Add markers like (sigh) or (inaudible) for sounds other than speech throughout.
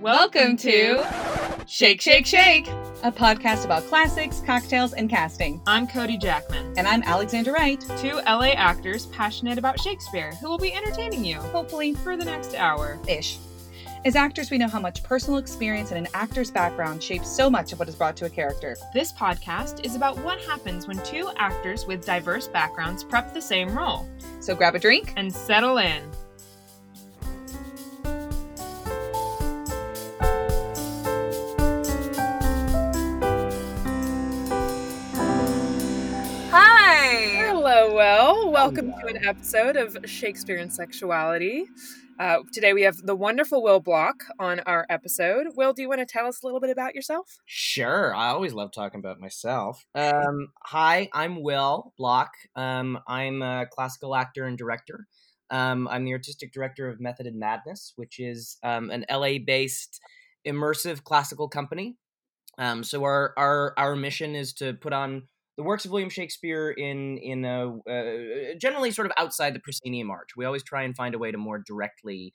Welcome to Shake, Shake, Shake, a podcast about classics, cocktails, and casting. I'm Cody Jackman, And I'm Alexandra Wright. two LA actors passionate about Shakespeare who will be entertaining you Hopefully, for the next hour. ish. As actors, we know how much personal experience and an actor's background shapes so much of what is brought to a character. This podcast is about what happens when two actors with diverse backgrounds prep the same role So grab a drink. and settle in. Well, welcome to an episode of Shakespeare and Sexuality. Uh, today we have the wonderful Will Block on our episode. Will, do you want to tell us a little bit about yourself? Sure. I always love talking about myself. Um, hi, I'm Will Block. Um, I'm a classical actor and director. Um, I'm the artistic director of Method and Madness, which is um, an LA based immersive classical company. Um, so our, our our mission is to put on the works of William Shakespeare in in a uh, generally sort of outside the proscenium arch. We always try and find a way to more directly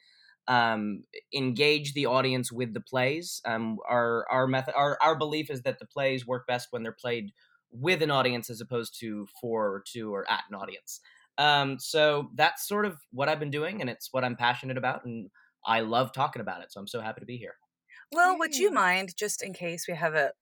um, engage the audience with the plays. Um, our our method, our our belief is that the plays work best when they're played with an audience as opposed to for or to or at an audience. Um, so that's sort of what I've been doing, and it's what I'm passionate about, and I love talking about it. So I'm so happy to be here. Well, would you mind, just in case we have a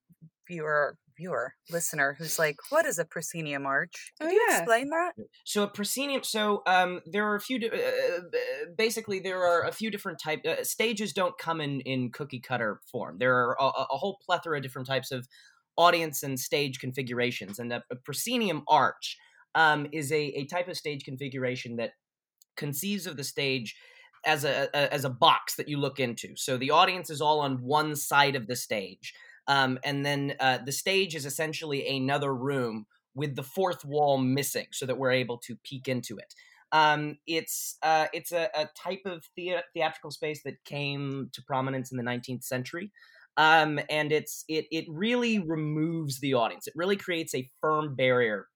viewer, viewer, listener who's like, "What is a proscenium arch?" Could Oh, you yeah. explain that? So a proscenium. So um, there are a few. di- Uh, uh, basically, there are a few different type uh, stages. Don't come in in cookie cutter form. There are a, a whole plethora of different types of audience and stage configurations, and a, a proscenium arch um, is a, a type of stage configuration that conceives of the stage as a, a as a box that you look into. So the audience is all on one side of the stage, um, and then uh, the stage is essentially another room with the fourth wall missing, so that we're able to peek into it. Um, it's uh, it's a, a type of thea- theatrical space that came to prominence in the 19th century. Um, and it's it it really removes the audience. It really creates a firm barrier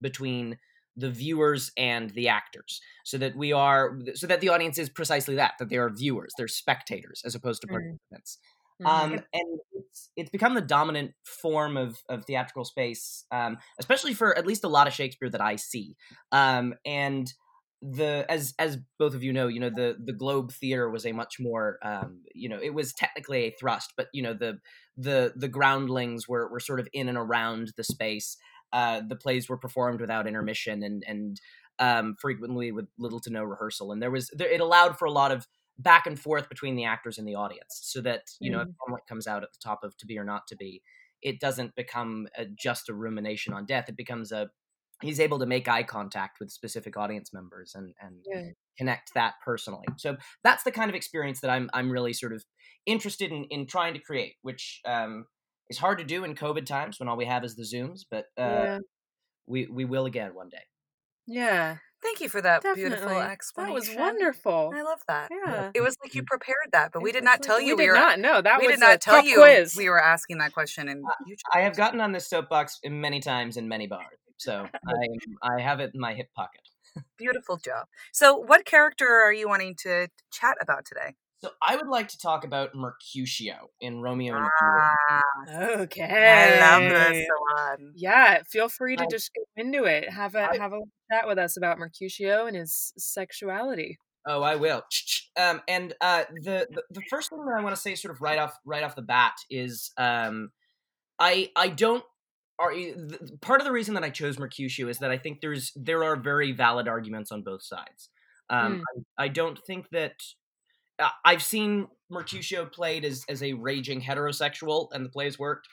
between the viewers and the actors so that we are so that the audience is precisely that that they are viewers they're spectators as opposed to Mm. participants Mhm. Um, and it's, it's become the dominant form of, of theatrical space um, especially for at least a lot of shakespeare that i see. Um, and the as as both of you know you know the the globe theater was a much more um, you know it was technically a thrust but you know the the the groundlings were were sort of in and around the space. Uh, the plays were performed without intermission and and um, frequently with little to no rehearsal. And there was there, it allowed for a lot of back and forth between the actors and the audience so that you know if Hamlet comes out at the top of to be or not to be it doesn't become a, just a rumination on death it becomes a he's able to make eye contact with specific audience members and and Yeah. connect that personally so that's the kind of experience that i'm i'm really sort of interested in in trying to create which um is hard to do in covid times when all we have is the zooms but uh yeah. we we will again one day yeah, Thank you for that definitely. beautiful explanation. That was wonderful. I love that. Yeah. It was like you prepared that, but we did not like- tell you We we did were. not. No, that we was did not a tell you quiz. we were asking that question, and you i have gotten on this soapbox many times in many bars so (laughs) i i have it in my hip pocket (laughs) beautiful job. So, what character are you wanting to chat about today? So i would like to talk about mercutio in romeo and juliet Ah, Okay. I love this one. Yeah, feel free to I- just go into it. Have a I- have a chat with us about Mercutio and his sexuality. Oh, I will. Um, and uh, the, the the first thing that I want to say, sort of right off right off the bat, is um, I I don't. Are, the, part of the reason that I chose Mercutio is that I think there's there are very valid arguments on both sides. Um, I, I don't think that I've seen Mercutio played as as a raging heterosexual, and the plays worked.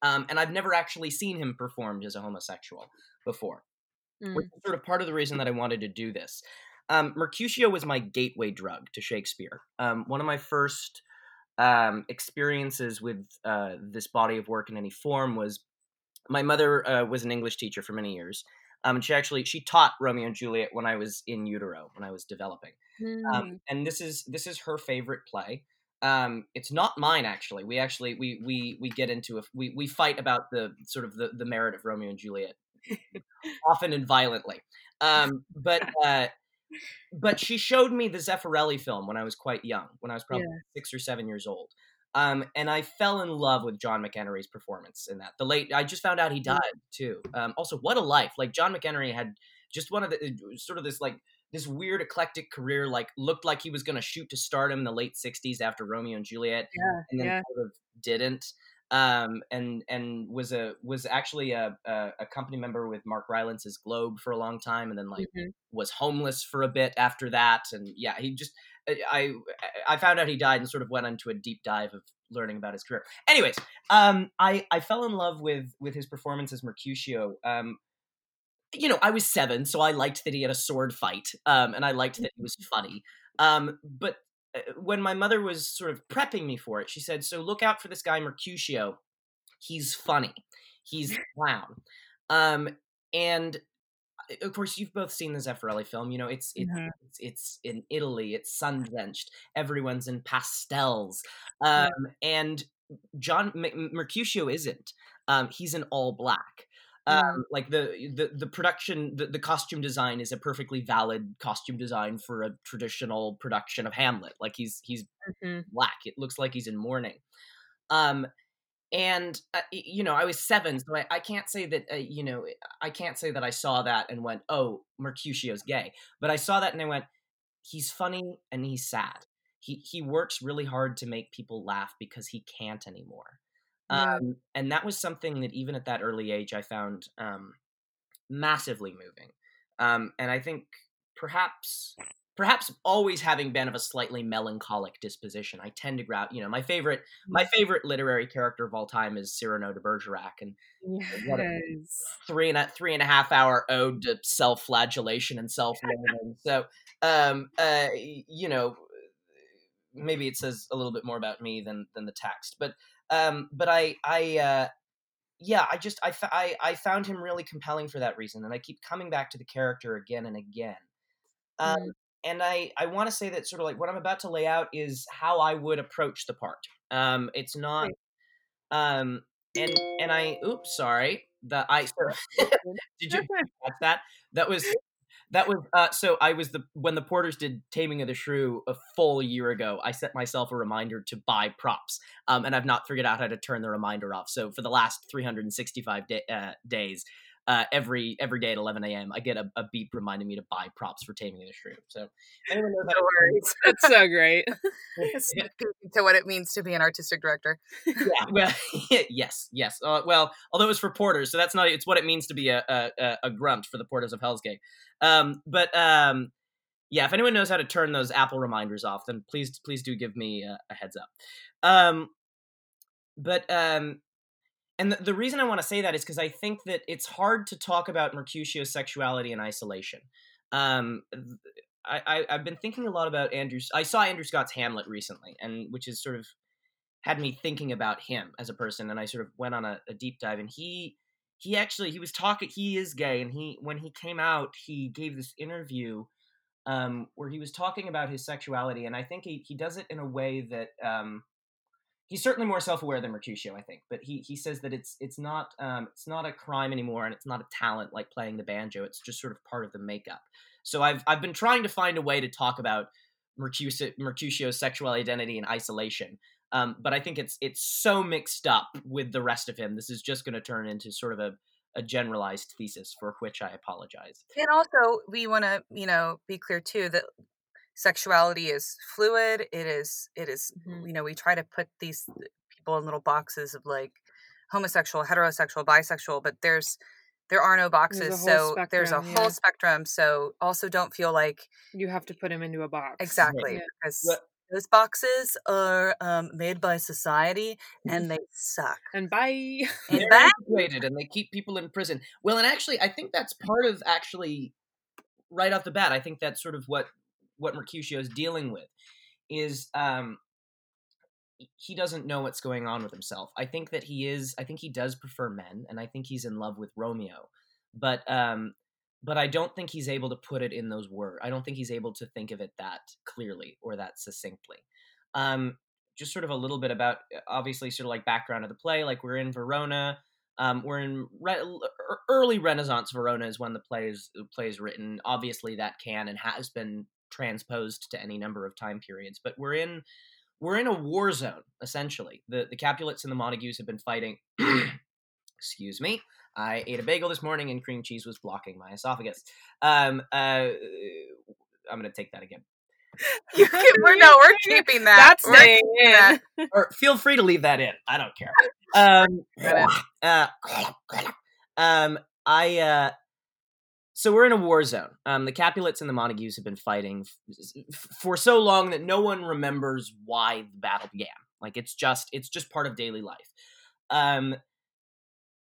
Um, and I've never actually seen him performed as a homosexual before which is sort of part of the reason that I wanted to do this. Um, Mercutio was my gateway drug to Shakespeare. Um, one of my first um, experiences with uh, this body of work in any form was my mother uh, was an English teacher for many years, um, and she actually she taught Romeo and Juliet when I was in utero when I was developing. Mm. Um, and this is this is her favorite play. Um, it's not mine actually. We actually we we we get into a we we fight about the sort of the the merit of Romeo and Juliet, often and violently. Um, but (laughs) uh, but she showed me the Zeffirelli film when I was quite young, when I was probably Yeah. six or seven years old. Um, and I fell in love with John McEnery's performance in that. The late, I just found out he died too. Um, also, what a life! Like John McHenry had just one of the sort of this like this weird eclectic career. Like looked like he was going to shoot to stardom in the late '60s after Romeo and Juliet, Yeah, and then yeah. sort of didn't. Um, and and was a was actually a, a a company member with Mark Rylance's Globe for a long time, and then like Mhm. was homeless for a bit after that and yeah he just I, I found out he died and sort of went into a deep dive of learning about his career. Anyways um i i fell in love with with his performance as mercutio. Um you know i was seven so i liked that he had a sword fight um and i liked that he was funny. Um but uh, when my mother was sort of prepping me for it she said so look out for this guy mercutio. He's funny. He's a clown. Um and of course you've both seen the Zeffirelli film. You know, it's it's Mhm. it's, it's in Italy. It's sun drenched. Everyone's in pastels, um, and John M- Mercutio isn't. Um, he's in all black. Um, Mm. Like the, the the production, the, the costume design is a perfectly valid costume design for a traditional production of Hamlet. Like he's he's Mhm. black. It looks like he's in mourning. Um, and uh, you know, I was seven, so I, I can't say that uh, you know, I can't say that I saw that and went, "Oh, Mercutio's gay." But I saw that and I went, "He's funny and he's sad. He he works really hard to make people laugh because he can't anymore." Yeah. Um, and that was something that even at that early age I found um, massively moving. Um, and I think perhaps perhaps always having been of a slightly melancholic disposition, I tend to grab. You know, my favorite my favorite literary character of all time is Cyrano de Bergerac, and what a- three and a three and a half hour ode to self flagellation and self loathing. so, um, uh, you know, maybe it says a little bit more about me than than the text, but um, but I I. Uh, yeah, I just I, I I found him really compelling for that reason, and I keep coming back to the character again and again. Um, Mm. And I I want to say that sort of like what I'm about to lay out is how I would approach the part. Um, it's not, um, and and I oops sorry the I (laughs) did you catch that? That was that was uh so I was the when the porters did Taming of the Shrew a full year ago, I set myself a reminder to buy props. Um and I've not figured out how to turn the reminder off. So for the last 365 day, uh, days, uh, every every day at 11 a.m. I get a, a beep reminding me to buy props for Taming the Shrew. So anyone knows how No worries. That's so great. (laughs) To what it means to be an artistic director. yeah, well, (laughs) yes, yes. Uh, well, although it's for porters, so that's not. It's what it means to be a a, a- a grunt for the porters of Hell's Gate. Um, but um, yeah, if anyone knows how to turn those Apple reminders off, then please please do give me a, a heads up. Um, but um, and the, the reason I want to say that is because I think that it's hard to talk about Mercutio's sexuality in isolation. Um, I, I I've been thinking a lot about Andrew. I saw Andrew Scott's Hamlet recently, and which is sort of had me thinking about him as a person, and I sort of went on a, a deep dive. And he he actually he was talking. He is gay, and he when he came out, he gave this interview um, where he was talking about his sexuality, and I think he he does it in a way that um, he's certainly more self-aware than Mercutio, I think. But he he says that it's it's not um, it's not a crime anymore, and it's not a talent like playing the banjo. It's just sort of part of the makeup. So I've I've been trying to find a way to talk about Mercutio, Mercutio's sexual identity in isolation. Um, but I think it's it's so mixed up with the rest of him. This is just going to turn into sort of a, a generalized thesis for which I apologize. And also, we want to, you know, be clear too that sexuality is fluid. It is, it is, Mhm. you know, we try to put these people in little boxes of like homosexual, heterosexual, bisexual, but there's, there are no boxes. whole So there's a spectrum, whole spectrum. So also don't feel like You have to put him into a box. exactly Yeah. because Well- those boxes are um, made by society and they (laughs) suck. And bye. (laughs) And They're antiquated and they keep people in prison. Well, and actually, I think that's part of actually right off the bat. I think that's sort of what what Mercutio is dealing with is um he doesn't know what's going on with himself. I think that he is. I think he does prefer men, and I think he's in love with Romeo, but um, but I don't think he's able to put it in those words. I don't think he's able to think of it that clearly or that succinctly. Um, just sort of a little bit about obviously sort of like background of the play. Like we're in Verona. Um, we're in re- early Renaissance Verona is when the play is, the play is written. Obviously, that can and has been transposed to any number of time periods, but we're in we're in a war zone essentially. The the Capulets and the Montagues have been fighting. (clears throat) excuse me. I ate a bagel this morning and cream cheese was blocking my esophagus. Um, uh, I'm gonna take that again. You (laughs) can, we're no, we're keeping that. That's We're staying keeping that. (laughs) or feel free to leave that in. I don't care. (laughs) Um, (clears throat) uh, (clears throat) um, I uh, so we're in a war zone. Um, the Capulets and the Montagues have been fighting f- for so long that no one remembers why the battle began. Like it's just it's just part of daily life. Um,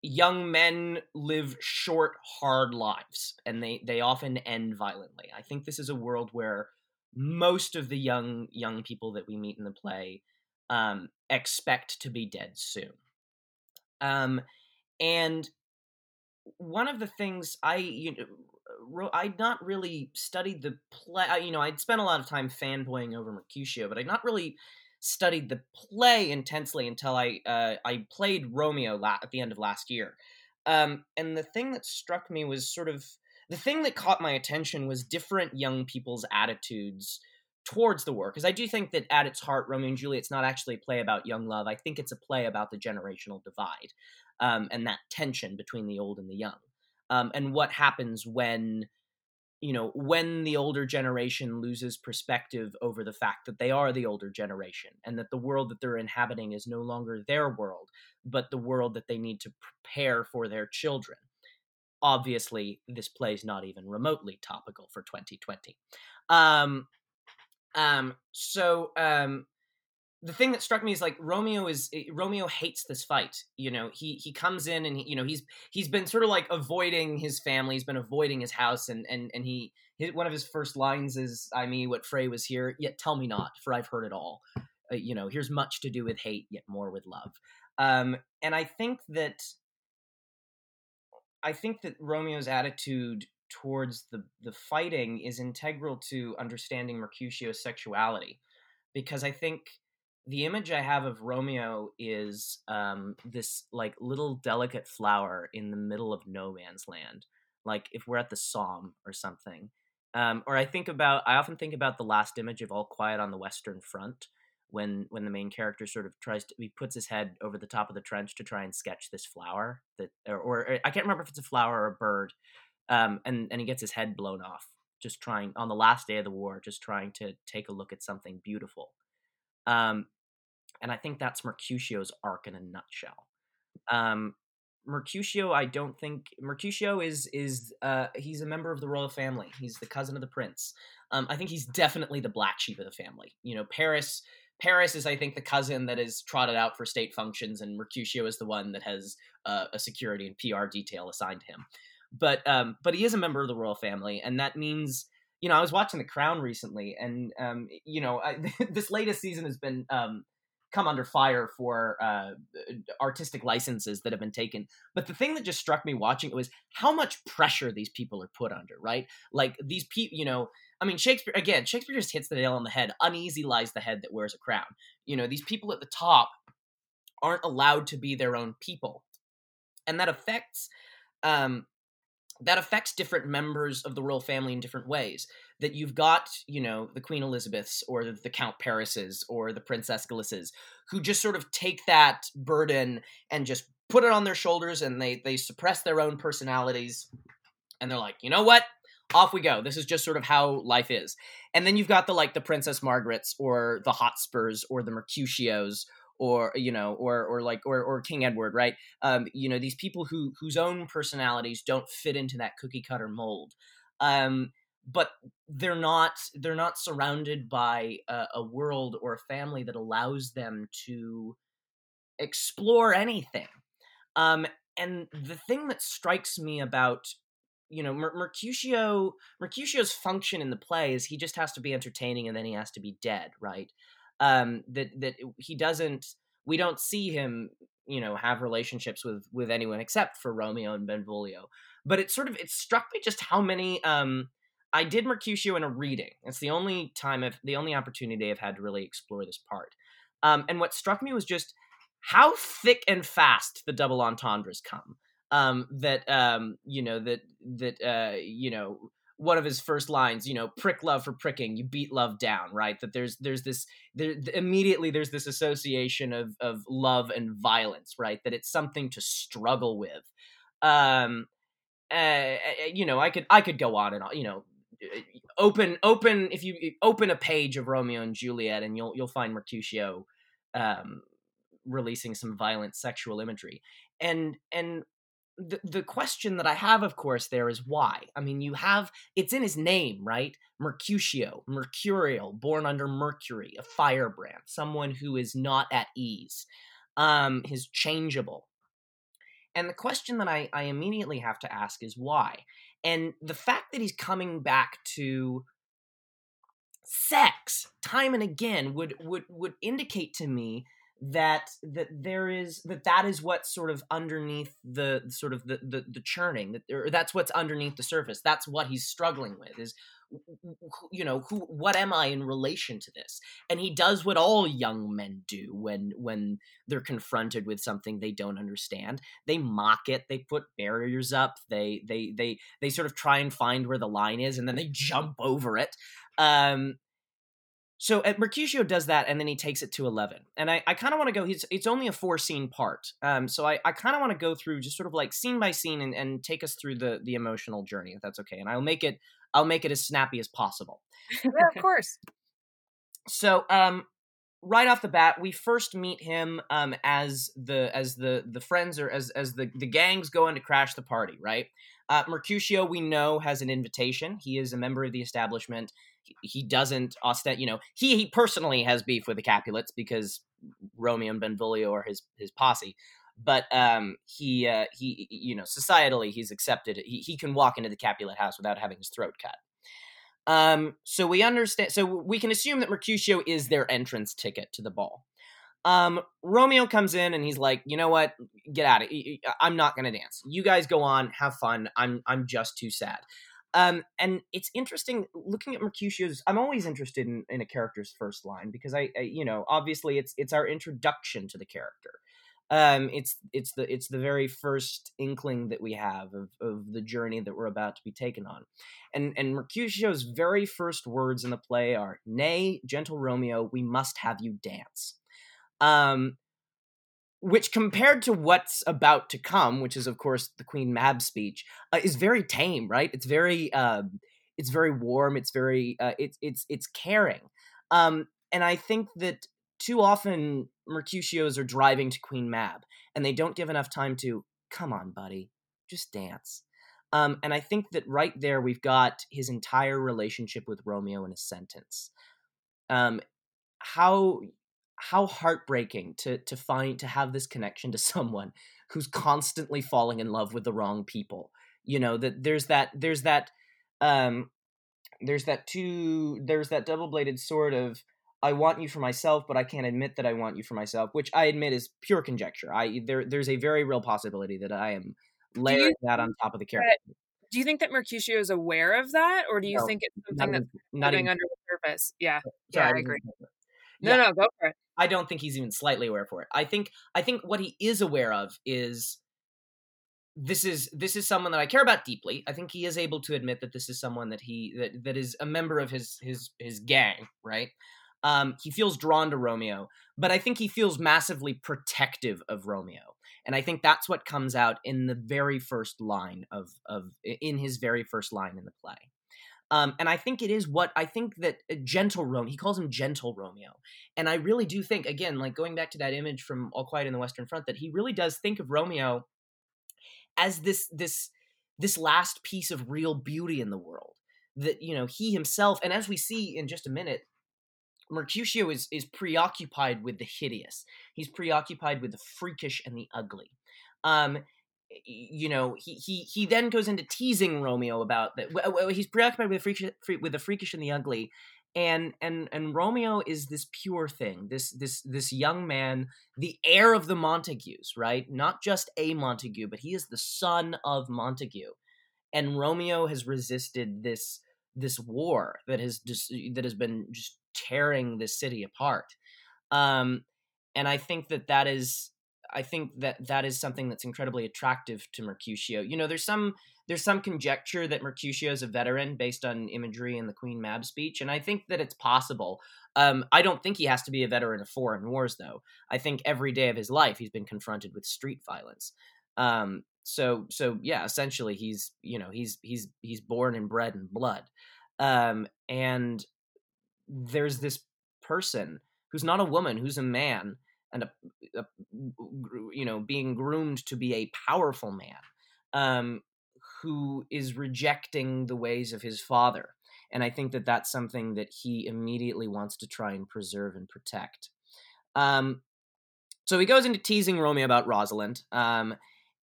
young men live short, hard lives, and they they often end violently. I think this is a world where most of the young young people that we meet in the play um, expect to be dead soon. Um, and one of the things I you know I'd not really studied the play. You know, I'd spent a lot of time fanboying over Mercutio, but I'd not really studied the play intensely until I uh, I played Romeo la- at the end of last year. Um, and the thing that struck me was sort of the thing that caught my attention was different young people's attitudes towards the war because I do think that at its heart, Romeo and Juliet's not actually a play about young love. I think it's a play about the generational divide um, and that tension between the old and the young, um, and what happens when you know when the older generation loses perspective over the fact that they are the older generation and that the world that they're inhabiting is no longer their world but the world that they need to prepare for their children. Obviously this play is not even remotely topical for 2020 um um so um the thing that struck me is like Romeo is eh, Romeo hates this fight. You know, he he comes in and he, you know he's he's been sort of like avoiding his family. He's been avoiding his house, and and and he his, one of his first lines is, "I mean, what fray was here, yet tell me not, for I've heard it all." Uh, you know, here's much to do with hate, yet more with love. Um, and I think that I think that Romeo's attitude towards the the fighting is integral to understanding Mercutio's sexuality, because I think the image I have of Romeo is um, this like little delicate flower in the middle of no man's land. Like if we're at the Somme or something. Um, or I think about I often think about the last image of All Quiet on the Western Front when when the main character sort of tries to he puts his head over the top of the trench to try and sketch this flower that or, or I can't remember if it's a flower or a bird. Um, and and he gets his head blown off just trying on the last day of the war just trying to take a look at something beautiful. Um, and I think that's Mercutio's arc in a nutshell. Um, Mercutio, I don't think Mercutio is is uh, he's a member of the royal family. He's the cousin of the prince. Um, I think he's definitely the black sheep of the family. You know, Paris. Paris is, I think, the cousin that is trotted out for state functions, and Mercutio is the one that has uh, a security and PR detail assigned to him. But um, but he is a member of the royal family, and that means you know I was watching The Crown recently, and um, you know I, (laughs) this latest season has been um, come under fire for uh, artistic licenses that have been taken. But the thing that just struck me watching it was how much pressure these people are put under, right? Like these people, you know, I mean, Shakespeare, again, Shakespeare just hits the nail on the head. Uneasy lies the head that wears a crown. You know, these people at the top aren't allowed to be their own people. And that affects um, that affects different members of the royal family in different ways. That you've got, you know, the Queen Elizabeths or the, Count Parises or the Princess Gillises, who just sort of take that burden and just put it on their shoulders and they they suppress their own personalities and they're like, you know what? Off we go. This is just sort of how life is. And then you've got the like the Princess Margarets or the Hotspurs or the Mercutios or you know or or like or or king edward right? Um you know these people who whose own personalities don't fit into that cookie cutter mold. Um but they're not they're not surrounded by a, a world or a family that allows them to explore anything. Um and the thing that strikes me about you know Mer- mercutio mercutio's function in the play is he just has to be entertaining and then he has to be dead right um, that that he doesn't. We don't see him, you know, have relationships with with anyone except for Romeo and Benvolio. But it sort of it struck me just how many. Um, I did Mercutio in a reading. It's the only time I've the only opportunity I've had to really explore this part. Um, and what struck me was just how thick and fast the double entendres come. Um, that um, you know that that uh, you know one of his first lines, you know, prick love for pricking, you beat love down, right? That there's there's this there immediately there's this association of of love and violence, right? That it's something to struggle with. Um, uh, you know, I could I could go on and on, you know, open open if you open a page of Romeo and Juliet and you'll you'll find Mercutio um releasing some violent sexual imagery. And and the, the question that I have, of course, there is why. I mean, you have it's in his name, right? Mercutio, mercurial, born under Mercury, a firebrand, someone who is not at ease, um, his changeable. And the question that I, I immediately have to ask is why. And the fact that he's coming back to sex time and again would would would indicate to me that that there is that that is what's sort of underneath the sort of the the, the churning that or that's what's underneath the surface. That's what he's struggling with is you know who what am i in relation to this? And he does what all young men do when when they're confronted with something they don't understand. They mock it they put barriers up they they they they sort of try and find where the line is and then they jump over it. Um so at Mercutio does that, and then he takes it to eleven. And I, I kind of want to go. He's it's only a four scene part, um. So I, I kind of want to go through just sort of like scene by scene and, and take us through the the emotional journey, if that's okay. And I'll make it I'll make it as snappy as possible. yeah, of course. So um, right off the bat, we first meet him um as the as the the friends or as as the the gangs going to crash the party, right? Uh, Mercutio, we know, has an invitation. He is a member of the establishment he doesn't ostent you know he, he personally has beef with the capulets because romeo and benvolio are his his posse but um he uh he you know societally he's accepted he, he can walk into the capulet house without having his throat cut. Um so we understand so we can assume that mercutio is their entrance ticket to the ball. Um romeo comes in and he's like you know what? Get out of i'm not gonna dance. You guys go on have fun. I'm i'm just too sad um, and it's interesting looking at Mercutio's. I'm always interested in, in a character's first line because I, I, you know, obviously it's it's our introduction to the character. Um, it's it's the it's the very first inkling that we have of, of the journey that we're about to be taken on, and and Mercutio's very first words in the play are "Nay, gentle Romeo, we must have you dance." Um, which compared to what's about to come, which is of course the Queen Mab speech, uh, is very tame, right? It's very uh, it's very warm. It's very uh, it's it's it's caring, um, and I think that too often Mercutios are driving to Queen Mab, and they don't give enough time to come on, buddy, just dance. Um, and I think that right there we've got his entire relationship with Romeo in a sentence. Um, how how heartbreaking to to find to have this connection to (laughs) someone who's constantly falling in love with the wrong people you know that there's that there's that um there's that two there's that double-bladed sword of I want you for myself, but I can't admit that I want you for myself, which I admit is pure conjecture. I there there's a very real possibility that I am layering that on top of the character. That, do you think that Mercutio is aware of that, or do you no, think it's something that's not even, under the surface? Yeah, Sorry, yeah, I agree. No, yeah. no, go for it. I don't think he's even slightly aware for it. I think I think what he is aware of is this is this is someone that I care about deeply. I think he is able to admit that this is someone that he that that is a member of his his his gang, right? Um, he feels drawn to Romeo, but I think he feels massively protective of Romeo, and I think that's what comes out in the very first line of of in his very first line in the play. Um, and I think it is what I think that uh, gentle Romeo, he calls him gentle Romeo. And I really do think, again, like going back to that image from All Quiet in the Western Front, that he really does think of Romeo as this, this, this last piece of real beauty in the world. That, you know, he himself, and as we see in just a minute, Mercutio is, is preoccupied with the hideous. He's preoccupied with the freakish and the ugly. Um, you know, he he he then goes into teasing Romeo about that. He's preoccupied with the freakish, with the freakish and the ugly, and and and Romeo is this pure thing, this this this young man, the heir of the Montagues, right? Not just a Montague, but he is the son of Montague, and Romeo has resisted this this war that has just that has been just tearing this city apart. Um, and I think that that is I think that that is something that's incredibly attractive to Mercutio. You know, there's some there's some conjecture that Mercutio is a veteran based on imagery in the Queen Mab speech, and I think that it's possible. Um, I don't think he has to be a veteran of foreign wars, though. I think every day of his life he's been confronted with street violence. Um, so so yeah, essentially he's you know he's he's he's born and bred in blood, um, and there's this person who's not a woman, who's a man, and a, a you know being groomed to be a powerful man, um, who is rejecting the ways of his father, and I think that that's something that he immediately wants to try and preserve and protect. Um, so he goes into teasing Romeo about Rosaline. Um,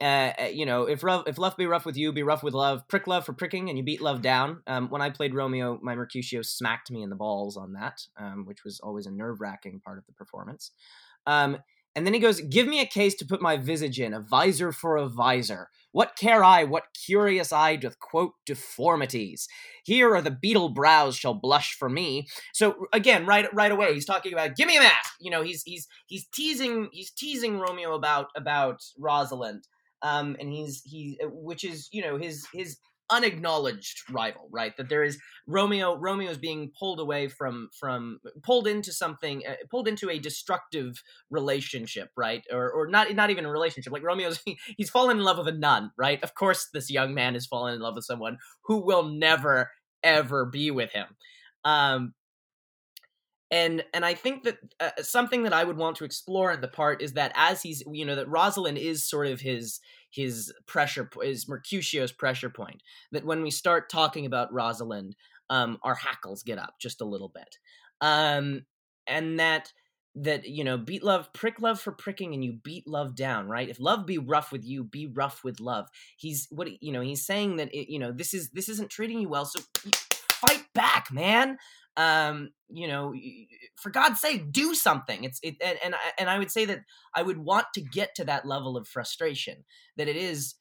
uh, you know, if rough, if love be rough with you, be rough with love. Prick love for pricking, and you beat love down. Um, when I played Romeo, my Mercutio smacked me in the balls on that, um, which was always a nerve wracking part of the performance. Um, and then he goes, Give me a case to put my visage in, a visor for a visor. What care I, what curious eye doth quote deformities? Here are the beetle brows shall blush for me. So again, right right away, he's talking about give me a mask. You know, he's he's he's teasing he's teasing Romeo about about Rosaline um, and he's he which is you know his his unacknowledged rival right? That there is romeo romeo is being pulled away from from pulled into something uh, pulled into a destructive relationship right? Or or not not even a relationship like romeo's (laughs) he's fallen in love with a nun right? Of course this young man has fallen in love with someone who will never ever be with him. Um and and I think that uh, something that I would want to explore in the part is that as he's you know that Rosaline is sort of his his pressure is Mercutio's pressure point that when we start talking about Rosaline um our hackles get up just a little bit. Um and that that you know beat love prick love for pricking and you beat love down right? If love be rough with you be rough with love. He's what you know he's saying that it, you know this is this isn't treating you well so fight back man um you know for god's sake do something. It's it and and I, and I would say that i would want to get to that level of frustration that it is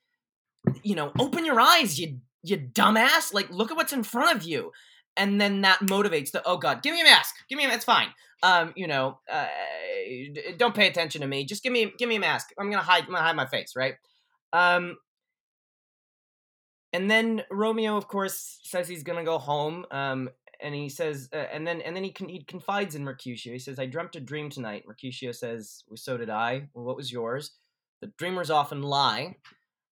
you know open your eyes you you dumbass like look at what's in front of you. And then that motivates the oh god give me a mask give me a mask, it's fine. Um you know uh, don't pay attention to me just give me give me a mask. I'm gonna hide i'm gonna hide my face right? Um and then Romeo, of course, says he's gonna go home. Um, and he says, uh, and then and then he con- he confides in Mercutio. He says, "I dreamt a dream tonight." Mercutio says, well, "So did I." Well, what was yours? The dreamers often lie.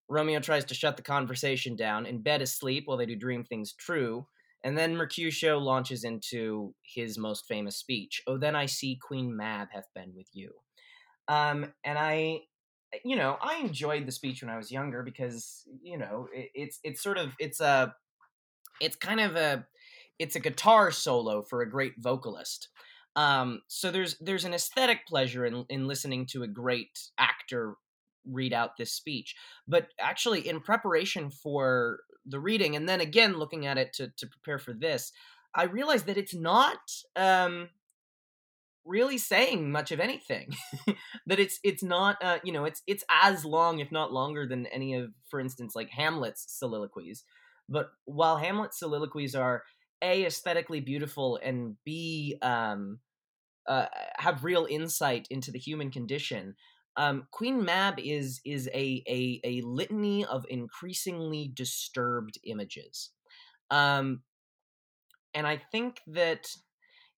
Romeo tries to shut the conversation down. In bed asleep, while they do dream things true. And then Mercutio launches into his most famous speech. Oh, then I see Queen Mab hath been with you. Um, and I, you know, I enjoyed the speech when I was younger because, you know, it, it's it's sort of it's a, it's kind of a it's a guitar solo for a great vocalist. Um, so there's there's an aesthetic pleasure in in listening to a great actor read out this speech. But actually, in preparation for the reading, and then again looking at it to to prepare for this, I realized that it's not um, really saying much of anything. (laughs) that it's it's not uh, you know it's it's as long, if not longer, than any of, for instance, like Hamlet's soliloquies. But while Hamlet's soliloquies are a aesthetically beautiful and b um, uh, have real insight into the human condition. Um, Queen Mab is is a, a a litany of increasingly disturbed images, um, and I think that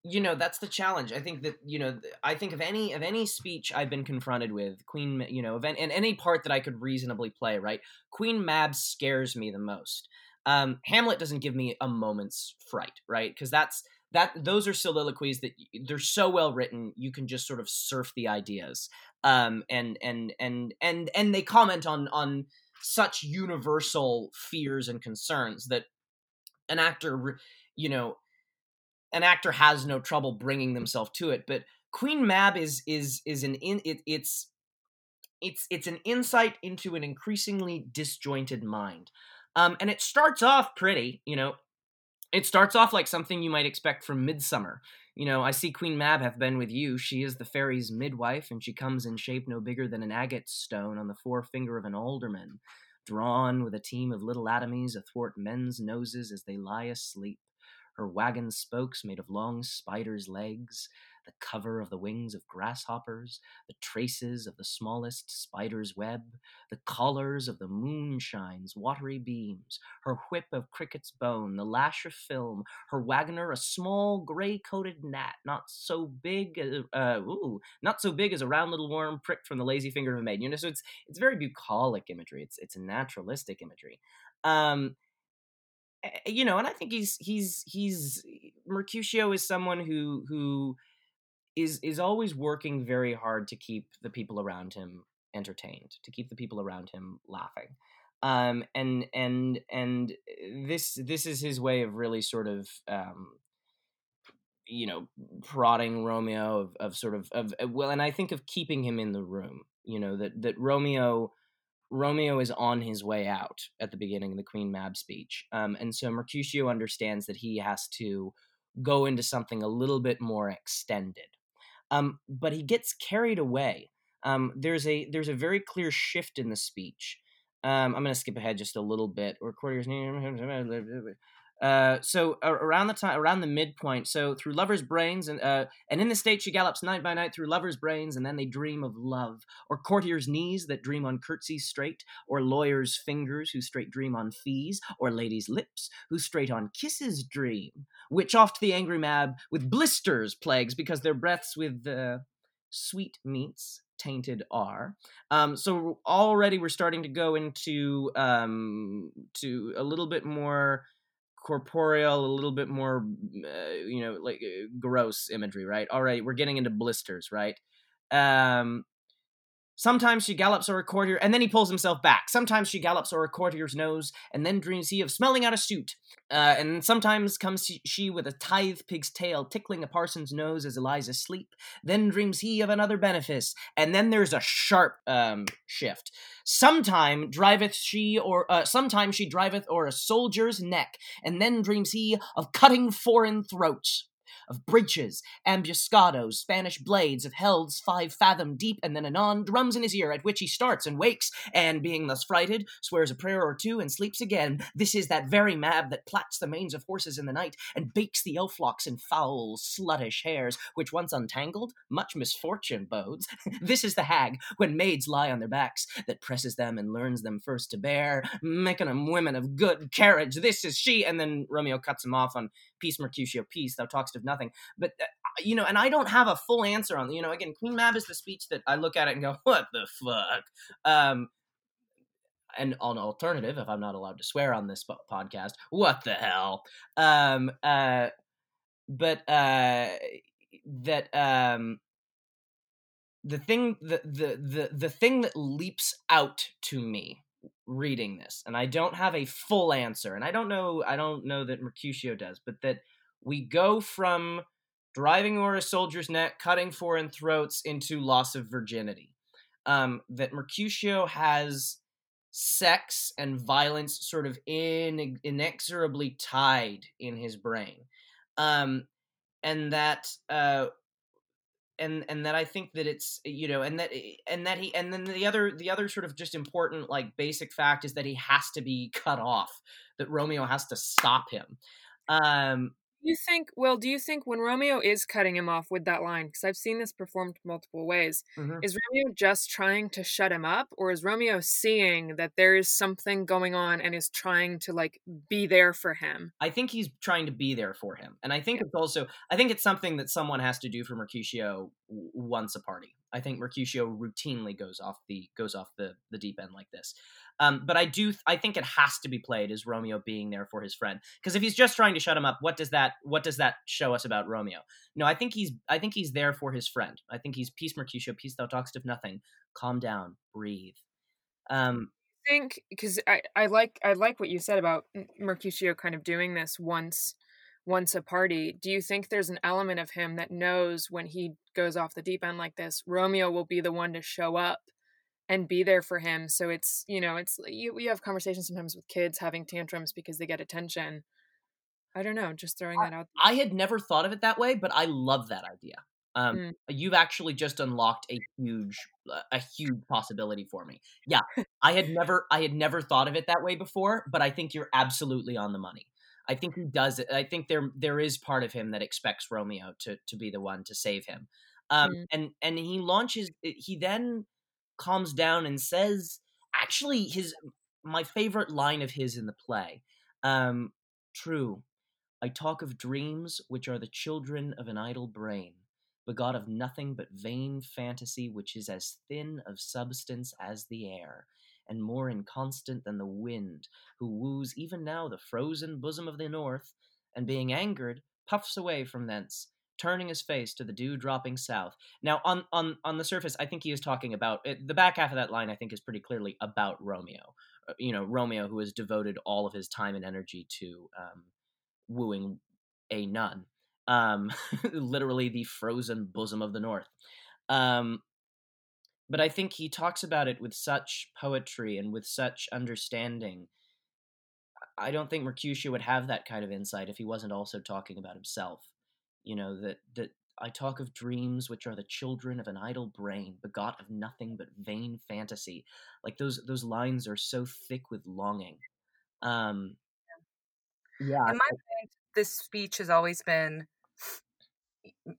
you know that's the challenge. I think that you know I think of any of any speech I've been confronted with, Queen you know, event and any part that I could reasonably play, right? Queen Mab scares me the most um, Hamlet doesn't give me a moment's fright, right? Because that's that those are soliloquies that they're so well written you can just sort of surf the ideas. Um, and and and and and they comment on on such universal fears and concerns that an actor you know an actor has no trouble bringing themselves to it. But queen mab is is is an in it, it's it's it's an insight into an increasingly disjointed mind um, and it starts off pretty, you know. It starts off like something you might expect from Midsummer. You know, I see Queen Mab hath been with you. She is the fairy's midwife, and she comes in shape no bigger than an agate stone on the forefinger of an alderman, drawn with a team of little atomies athwart men's noses as they lie asleep. her wagon spokes made of long spiders' legs, the cover of the wings of grasshoppers, the traces of the smallest spider's web, the collars of the moonshine's watery beams, her whip of cricket's bone, the lash of film, her wagoner a small gray-coated gnat, not so big, as, uh, ooh, not so big as a round little worm pricked from the lazy finger of a maid. You know, so it's it's very bucolic imagery. It's it's naturalistic imagery. Um, you know, and I think he's he's he's Mercutio is someone who who is is always working very hard to keep the people around him entertained, to keep the people around him laughing. Um, and and and this this is his way of really sort of um, you know prodding Romeo of, of sort of of well, and I think of keeping him in the room. You know that that Romeo Romeo is on his way out at the beginning of the Queen Mab speech. Um, and so Mercutio understands that he has to go into something a little bit more extended. Um, but he gets carried away. Um, there's a there's a very clear shift in the speech. Um, I'm going to skip ahead just a little bit. Or quarters. Uh, so around the time, around the midpoint, so through lovers' brains, and uh, and in the state she gallops night by night through lovers' brains, and then they dream of love, or courtiers' knees that dream on curtsies straight, or lawyers' fingers who straight dream on fees, or ladies' lips who straight on kisses dream, which oft the angry mab with blisters plagues because their breaths with uh, sweet meats tainted are. Um, so already we're starting to go into um, to a little bit more corporeal, a little bit more, uh, you know, like uh, gross imagery, right? All right, we're getting into blisters, right? Um, Sometimes she gallops o'er a courtier, and then he pulls himself back. Sometimes she gallops o'er a courtier's nose, and then dreams he of smelling out a suit. Uh, and sometimes comes she with a tithe pig's tail tickling a parson's nose as Eliza sleep. Then dreams he of another benefice, and then there's a sharp um, shift. Sometime driveth she, or uh, sometime she driveth o'er a soldier's neck, and then dreams he of cutting foreign throats of breaches, ambuscados, Spanish blades, of helds five fathom deep, and then anon drums in his ear, at which he starts and wakes, and being thus frighted, swears a prayer or two, and sleeps again. This is that very mab that plats the manes of horses in the night, and bakes the elf locks in foul, sluttish hairs, which once untangled, much misfortune bodes. (laughs) this is the hag, when maids lie on their backs, that presses them and learns them first to bear, making them women of good carriage. This is she. And then Romeo cuts him off on peace, Mercutio, peace, thou talkest of nothing. But, uh, you know, and I don't have a full answer on, you know, again, Queen Mab is the speech that I look at it and go, (laughs) what the fuck? Um, and an alternative, if I'm not allowed to swear on this podcast, what the hell? Um, uh, but uh, that um, the thing, the, the the the thing that leaps out to me reading this and i don't have a full answer and i don't know i don't know that mercutio does but that we go from driving o'er a soldier's neck cutting foreign throats into loss of virginity. Um, that mercutio has sex and violence sort of in, inexorably tied in his brain. Um, and that uh, and and that I think that it's you know and that and that he and then the other the other sort of just important like basic fact is that he has to be cut off that Romeo has to stop him. Um you think, well, do you think when Romeo is cutting him off with that line, because I've seen this performed multiple ways, mm-hmm. is Romeo just trying to shut him up, or is Romeo seeing that there is something going on and is trying to like be there for him? I think he's trying to be there for him, and I think yeah. it's also, I think it's something that someone has to do for Mercutio once a party. I think Mercutio routinely goes off the goes off the the deep end like this. Um, but I do, I think it has to be played as Romeo being there for his friend. Because if he's just trying to shut him up, what does that, what does that show us about Romeo? No, I think he's, I think he's there for his friend. I think he's peace, Mercutio, peace, thou talkest of nothing. Calm down, breathe. Um, I think because I, I like, I like what you said about Mercutio kind of doing this once once a party do you think there's an element of him that knows when he goes off the deep end like this romeo will be the one to show up and be there for him. So it's, you know, it's you, we have conversations sometimes with kids having tantrums because they get attention. I don't know, just throwing that out. I had never thought of it that way, but I love that idea. Um, mm. You've actually just unlocked a huge, a huge possibility for me. Yeah, (laughs) I had never, I had never thought of it that way before, but I think you're absolutely on the money. I think he does it. I think there there is part of him that expects Romeo to to be the one to save him. Um, Mm. and and he launches. He then calms down and says, actually, his my favorite line of his in the play. Um, True, I talk of dreams which are the children of an idle brain, begot of nothing but vain fantasy, which is as thin of substance as the air, and more inconstant than the wind, who woos even now the frozen bosom of the north, and being angered, puffs away from thence, turning his face to the dew dropping south. Now, on on on the surface, I think he is talking about it, the back half of that line. I think is pretty clearly about Romeo. Uh, You know, Romeo who has devoted all of his time and energy to um, wooing a nun, um, (laughs) literally the frozen bosom of the north. Um, but I think he talks about it with such poetry and with such understanding. I don't think Mercutio would have that kind of insight if he wasn't also talking about himself. You know that that I talk of dreams which are the children of an idle brain, begot of nothing but vain fantasy. Like those those lines are so thick with longing. Um, yeah, In my mind, this speech has always been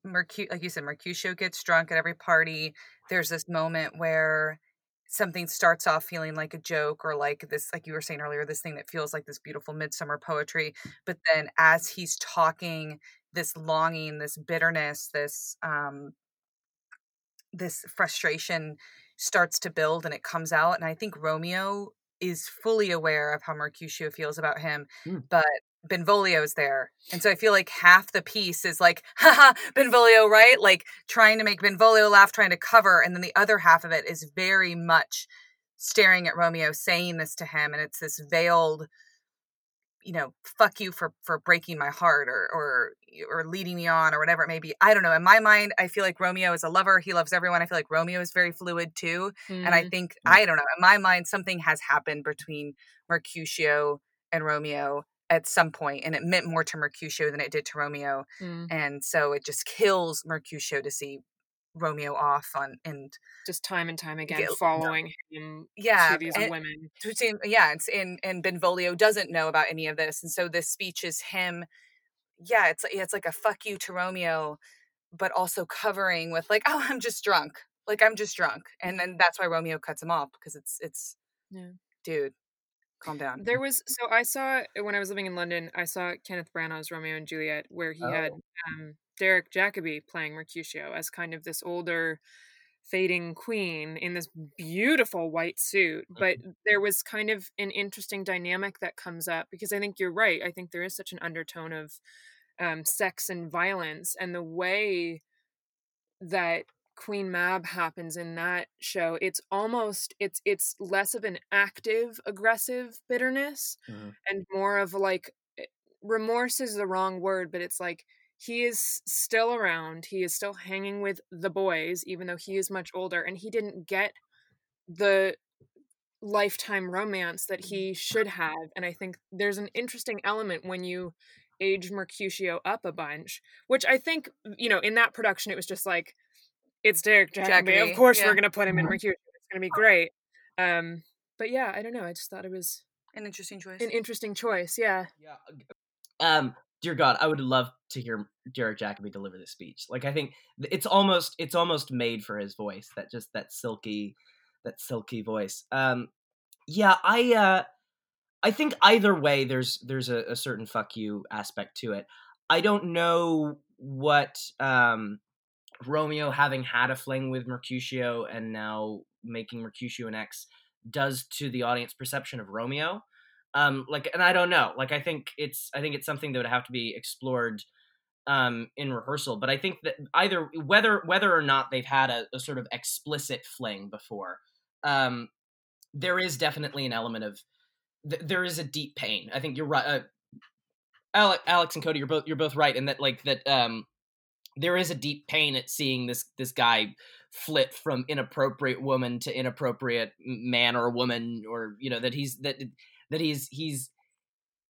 Mercu- like you said, Mercutio gets drunk at every party. There's this moment where something starts off feeling like a joke or like this, like you were saying earlier, this thing that feels like this beautiful midsummer poetry. But then as he's talking, this longing, this bitterness, this um this frustration starts to build and it comes out. And I think Romeo is fully aware of how Mercutio feels about him, Mm. but Benvolio's there. And so I feel like half the piece is like, (laughs) haha, Benvolio, right? Like trying to make Benvolio laugh, trying to cover. And then the other half of it is very much staring at Romeo, saying this to him. And it's this veiled, you know, fuck you for for breaking my heart or or or leading me on or whatever it may be. I don't know. In my mind, I feel like Romeo is a lover. He loves everyone. I feel like Romeo is very fluid too. And I Mm, think Mm. I don't know. In my mind, something has happened between Mercutio and Romeo at some point, and it meant more to Mercutio than it did to Romeo. mm. And so it just kills Mercutio to see Romeo off on and just time and time again no. following him yeah, to these and- women. to yeah it's and and benvolio doesn't know about any of this and so this speech is him yeah it's like it's like a fuck you to romeo but also covering with like (laughs) oh i'm just drunk like i'm just drunk and then that's why romeo cuts him off because it's it's Yeah. dude calm down There was so I saw when I was living in London, I saw Kenneth Branagh's Romeo and Juliet, where he had um, Derek Jacobi playing Mercutio as kind of this older, fading queen in this beautiful white suit. But there was kind of an interesting dynamic that comes up because I think you're right. I think there is such an undertone of um, sex and violence, and the way that Queen Mab happens in that show, it's almost it's it's less of an active aggressive bitterness Mhm. and more of like eh, remorse is the wrong word, but it's like he is still around, he is still hanging with the boys even though he is much older and he didn't get the lifetime romance that he should have and I think there's an interesting element when you age Mercutio up a bunch, which I think you know in that production it was just like it's Derek Jacobi. Jacobi, Of course yeah. we're gonna put him in Mercutio. It's gonna be great. Um, but yeah, I don't know. I just thought it was an interesting choice an interesting choice. Yeah. Yeah. Um, dear God, I would love to hear Derek Jacobi deliver this speech. Like, I think it's almost it's almost made for his voice. That just that silky, that silky voice. Um, yeah, I uh, I think either way, there's there's a, a certain fuck you aspect to it. I don't know what um Romeo having had a fling with Mercutio and now making Mercutio an ex does to the audience perception of Romeo. Um, like, and I don't know. Like, I think it's I think it's something that would have to be explored um in rehearsal. But I think that either whether whether or not they've had a, a sort of explicit fling before, um, there is definitely an element of th- there is a deep pain. I think you're right. Uh, Alex, Alex and Cody, you're both you're both right in that like that um there is a deep pain at seeing this this guy flip from inappropriate woman to inappropriate man or woman or you know that he's that that he's he's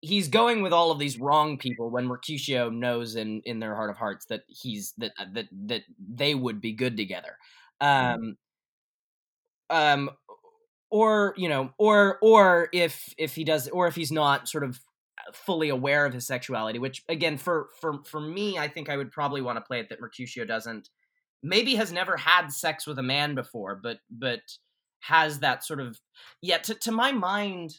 he's going with all of these wrong people when Mercutio knows in in their heart of hearts that he's that that that they would be good together. Um um or you know or or if if he does or if he's not sort of fully aware of his sexuality which again for for for me i think i would probably want to play it that mercutio doesn't maybe has never had sex with a man before but but has that sort of yeah to, to my mind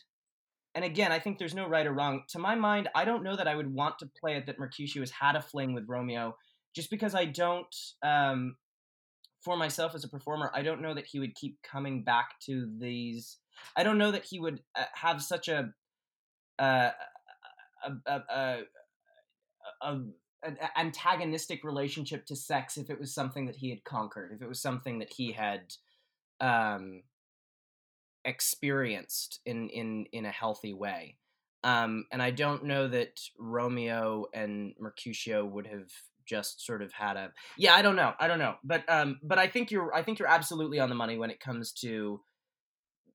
and again i think there's no right or wrong. To my mind i don't know that i would want to play it that mercutio has had a fling with romeo just because i don't um for myself as a performer i don't know that he would keep coming back to these i don't know that he would uh, have such a uh, a, a, a, an antagonistic relationship to sex if it was something that he had conquered, if it was something that he had um, experienced in in in a healthy way. Um, and I don't know that Romeo and Mercutio would have just sort of had a yeah I don't know I don't know but um but I think you're I think you're absolutely on the money when it comes to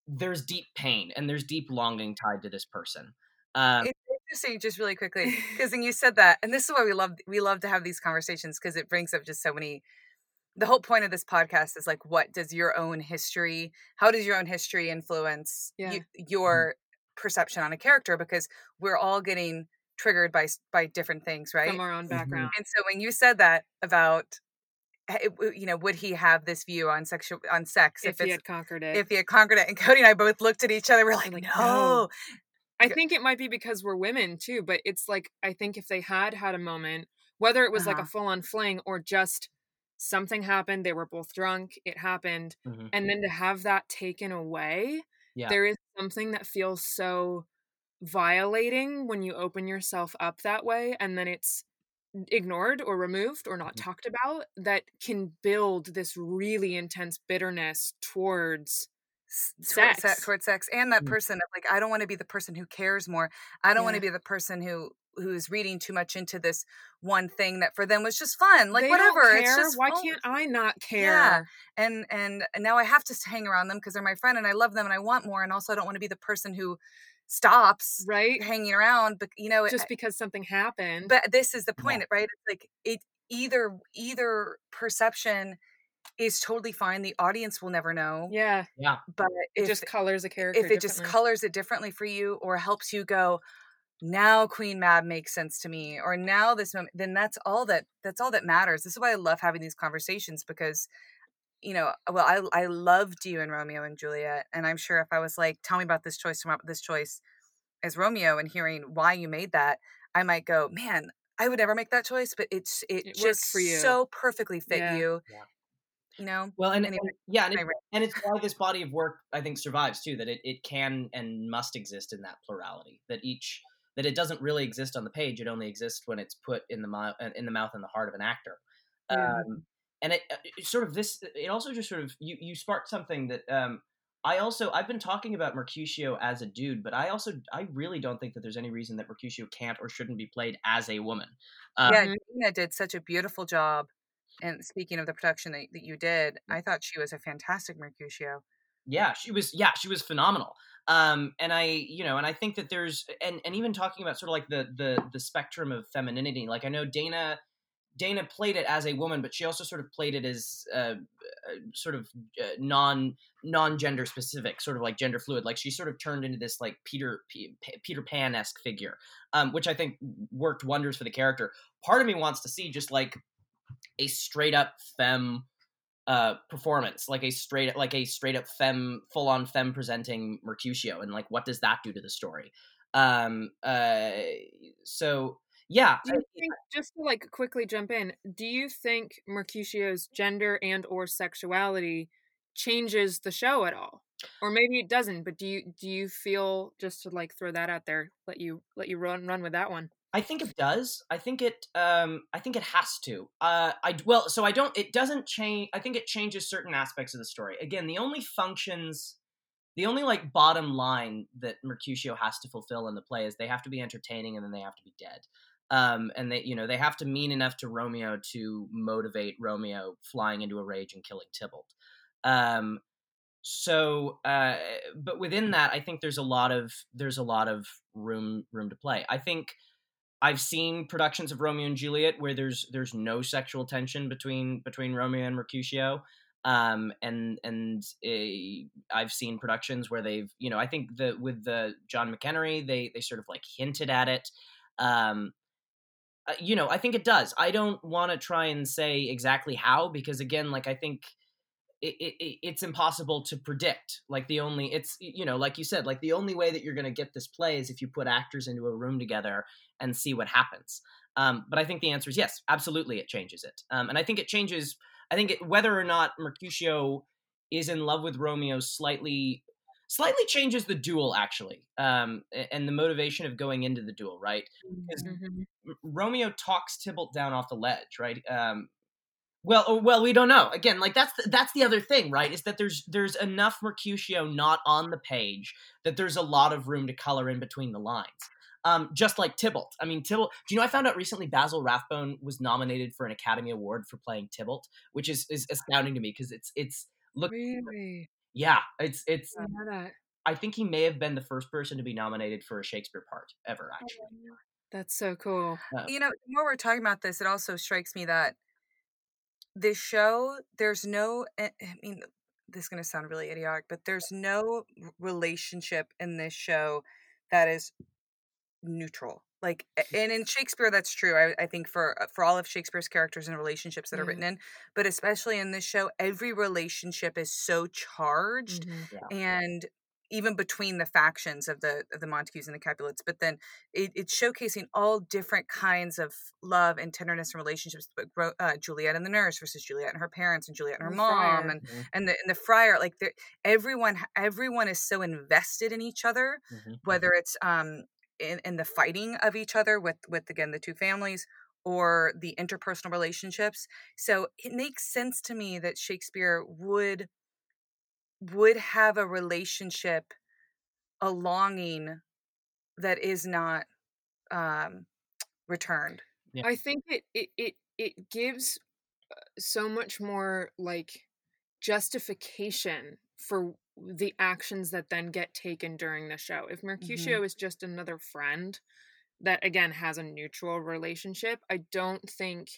there's deep pain and there's deep longing tied to this person um, it's interesting, just really quickly, (laughs) because when you said that, and this is why we love we love to have these conversations because it brings up just so many. The whole point of this podcast is like, what does your own history? How does your own history influence Yeah. you, Mm-hmm. your perception on a character? Because we're all getting triggered by by different things, right? from our own Mhm. background. And so when you said that about, eh, you know, would he have this view on sexual on sex If, if, he it's had conquered it, if he had conquered it? And Cody and I both looked at each other. We're like, like, no. no. I think it might be because we're women too, but it's like I think if they had had a moment, whether it was like a Uh-huh. full on fling or just something happened, they were both drunk, it happened, Mhm. and then to have that taken away, Yeah. there is something that feels so violating when you open yourself up that way and then it's ignored or removed or not Mhm. talked about that can build this really intense bitterness towards s- towards sex. Sex. towards sex and that Mm. person of like i don't want to be the person who cares more i don't want to be the person who who's reading too much into this one thing that for them was just fun like They don't whatever it's just why fun. can't i not care Yeah. and and now i have to hang around them because they're my friend and i love them and i want more and also i don't want to be the person who stops right hanging around but you know it- just because something happened but this is the point right it's like it either either perception is totally fine the audience will never know yeah Yeah. but it just colors a character if it just colors it differently for you or helps you go now queen mab makes sense to me or now this moment then that's all that that's all that matters this is why i love having these conversations because you know well i i loved you in romeo and juliet and i'm sure if i was like tell me about this choice tell about this choice as romeo and hearing why you made that i might go man i would never make that choice but it's it, It just for you. so perfectly fit Yeah. you Yeah. you know Well, and, Anyway, and- yeah, and, it, and it's why this body of work I think survives too. That it, it can and must exist in that plurality. That each that it doesn't really exist on the page. It only exists when it's put in the mouth in the mouth and the heart of an actor. Yeah. Um, and it, it sort of this. It also just sort of you you sparked something that um, I also I've been talking about Mercutio as a dude, but I also I really don't think that there's any reason that Mercutio can't or shouldn't be played as a woman. Um, yeah. Gina did such a beautiful job and speaking of the production that, that you did i thought she was a fantastic mercutio yeah she was yeah she was phenomenal. Um and i you know and i think that there's and and even talking about sort of like the the the spectrum of femininity like i know dana dana played it as a woman but she also sort of played it as uh, uh, sort of uh, non non-gender specific sort of like gender fluid. Like she sort of turned into this like peter P- peter pan-esque figure um which i think worked wonders for the character. Part of me wants to see just like a straight up femme uh performance like a straight like a straight up femme full on femme presenting mercutio and like what does that do to the story? Um uh so yeah think just to like quickly jump in do you think mercutio's gender and or sexuality changes the show at all? Or maybe it doesn't but do you do you feel just to like throw that out there let you let you run run with that one I think it does. I think it. Um, I think it has to. Uh, I well, so I don't. It doesn't change. I think it changes certain aspects of the story. Again, the only functions, the only like bottom line that Mercutio has to fulfill in the play is they have to be entertaining and then they have to be dead. Um, and they, you know, they have to mean enough to Romeo to motivate Romeo flying into a rage and killing Tybalt. Um, so, uh, but within that, I think there's a lot of there's a lot of room room to play. I think I've seen productions of Romeo and Juliet where there's there's no sexual tension between between Romeo and Mercutio. um, and and uh, I've seen productions where they've you know I think the with the John McEnery they they sort of like hinted at it. Um, uh, you know I think it does. I don't want to try and say exactly how because again like I think. It, it, it's impossible to predict like the only it's you know like you said like the only way that you're going to get this play is if you put actors into a room together and see what happens. Um, but i think the answer is yes absolutely it changes it. Um, and i think it changes I think it, whether or not Mercutio is in love with Romeo slightly slightly changes the duel actually um, and the motivation of going into the duel right? Because mm-hmm. romeo talks tybalt down off the ledge right? Um, well oh, well we don't know again like that's the, that's the other thing right is that there's there's enough mercutio not on the page that there's a lot of room to color in between the lines um, just like Tybalt. I mean, Tybalt. Do you know I found out recently Basil Rathbone was nominated for an Academy Award for playing Tybalt, which is is astounding to me because it's it's look. Really? Yeah, it's it's. I, I think he may have been the first person to be nominated for a Shakespeare part ever. Oh, Actually, that's so cool. Uh, you know, the more we're talking about this, it also strikes me that this show, there's no. Eh, I mean, this is going to sound really idiotic, but there's no relationship in this show that is neutral like and in shakespeare that's true I, I, think for uh, for all of shakespeare's characters and relationships that are written in but especially in this show every relationship is so charged mm-hmm. yeah. and even between the factions of the of the montagues and the capulets but then it, it's showcasing all different kinds of love and tenderness and relationships but uh, juliet and the nurse versus juliet and her parents and juliet and her mom friar. and mm-hmm. and the and the friar like everyone everyone is so invested in each other mm-hmm. whether it's um in, in the fighting of each other with with again the two families or the interpersonal relationships so it makes sense to me that shakespeare would would have a relationship a longing that is not um returned yeah. i think it it it, it gives uh, so much more like justification for the actions that then get taken during the show. If Mercutio mm-hmm. is just another friend that again has a neutral relationship, I don't think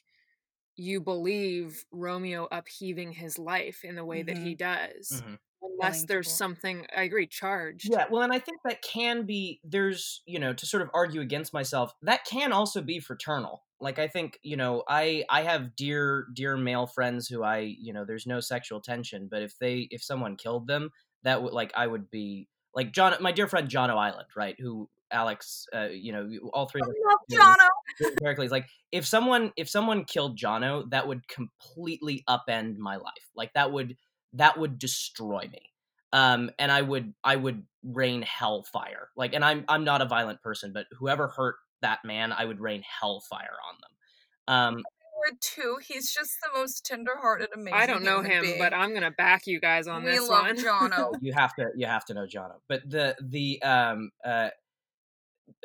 you believe Romeo upheaving his life in the way mm-hmm. that he mm-hmm. does. Mm-hmm. Unless there's something, I agree, charged. Yeah, well, and I think that can be, there's, you know, to sort of argue against myself, that can also be fraternal like i think you know i i have dear dear male friends who i you know there's no sexual tension but if they if someone killed them that would like I would be like John, my dear friend Jono Island, right? Who Alex, uh, you know, all three. I love (laughs) Jono. Heracles, like if someone if someone killed Jono, that would completely upend my life. Like that would that would destroy me. Um, and I would I would rain hellfire. Like, and I'm I'm not a violent person, but whoever hurt that man, I would rain hellfire on them. Um, too. He's just the most tenderhearted, amazing. I don't know him, being. but I'm gonna back you guys on we this love one. Jono. you have to you have to know Jono. But the the um uh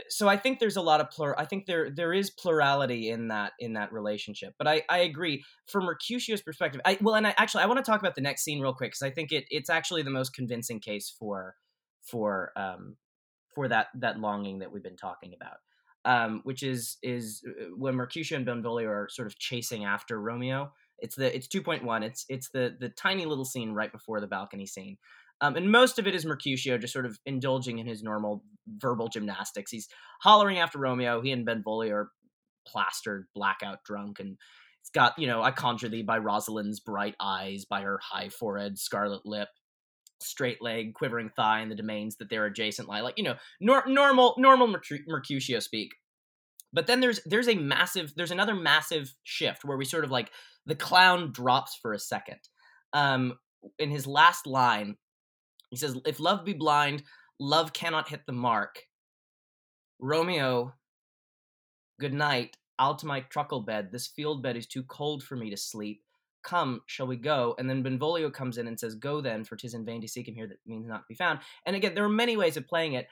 so I think there's a lot of plur. I think there there is plurality in that in that relationship. But I I agree from Mercutio's perspective. I well, and I actually I want to talk about the next scene real quick because I think it it's actually the most convincing case for for um for that that longing that we've been talking about um, which is is uh, when Mercutio and Benvolio are sort of chasing after Romeo. It's the it's two point one. It's it's the the tiny little scene right before the balcony scene. Um, and most of it is Mercutio just sort of indulging in his normal verbal gymnastics. He's hollering after Romeo. He and Benvolio are plastered, blackout drunk, and it's got, you know, I conjure thee by Rosaline's bright eyes, by her high forehead, scarlet lip, straight leg, quivering thigh, and the domains that they're adjacent lie. Like you know, nor- normal normal Mercutio speak. But then there's there's a massive there's another massive shift where we sort of like the clown drops for a second. Um, in his last line, he says, "If love be blind, love cannot hit the mark." Romeo, good night. I'll to my truckle bed. This field bed is too cold for me to sleep. Come, shall we go? And then Benvolio comes in and says, Go then, for 'tis in vain to seek him here that means not to be found. And again, there are many ways of playing it.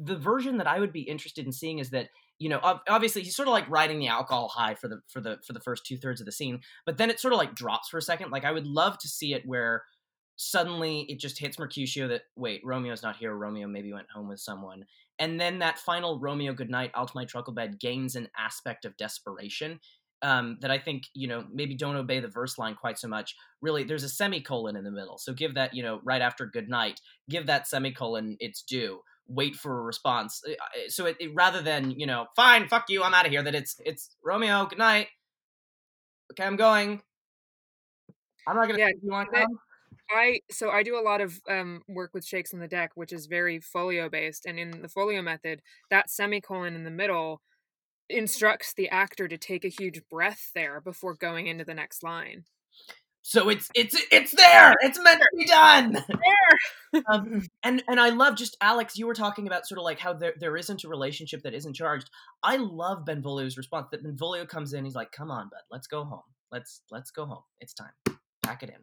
The version that I would be interested in seeing is that you know obviously he's sort of like riding the alcohol high for the for the for the first two thirds of the scene but then it sort of like drops for a second like i would love to see it where suddenly it just hits mercutio that wait romeo's not here romeo maybe went home with someone and then that final romeo goodnight out to my truckle bed gains an aspect of desperation um, that I think you know maybe don't obey the verse line quite so much. Really, there's a semicolon in the middle, so give that you know right after good night, give that semicolon its due. Wait for a response. Uh, so it, it rather than you know fine, fuck you, I'm out of here. That it's it's Romeo, good night. Okay, I'm going. I'm not gonna. Yeah, you want to come? I so I do a lot of um, work with shakes on the deck, which is very folio based, and in the folio method, that semicolon in the middle instructs the actor to take a huge breath there before going into the next line. So it's it's it's there. It's meant to be done. (laughs) There. um, and and I love just Alex. You were talking about sort of like how there there isn't a relationship that isn't charged. I love Benvolio's response. That Benvolio comes in. He's like, "Come on, bud. Let's go home. Let's let's go home. It's time. Pack it in."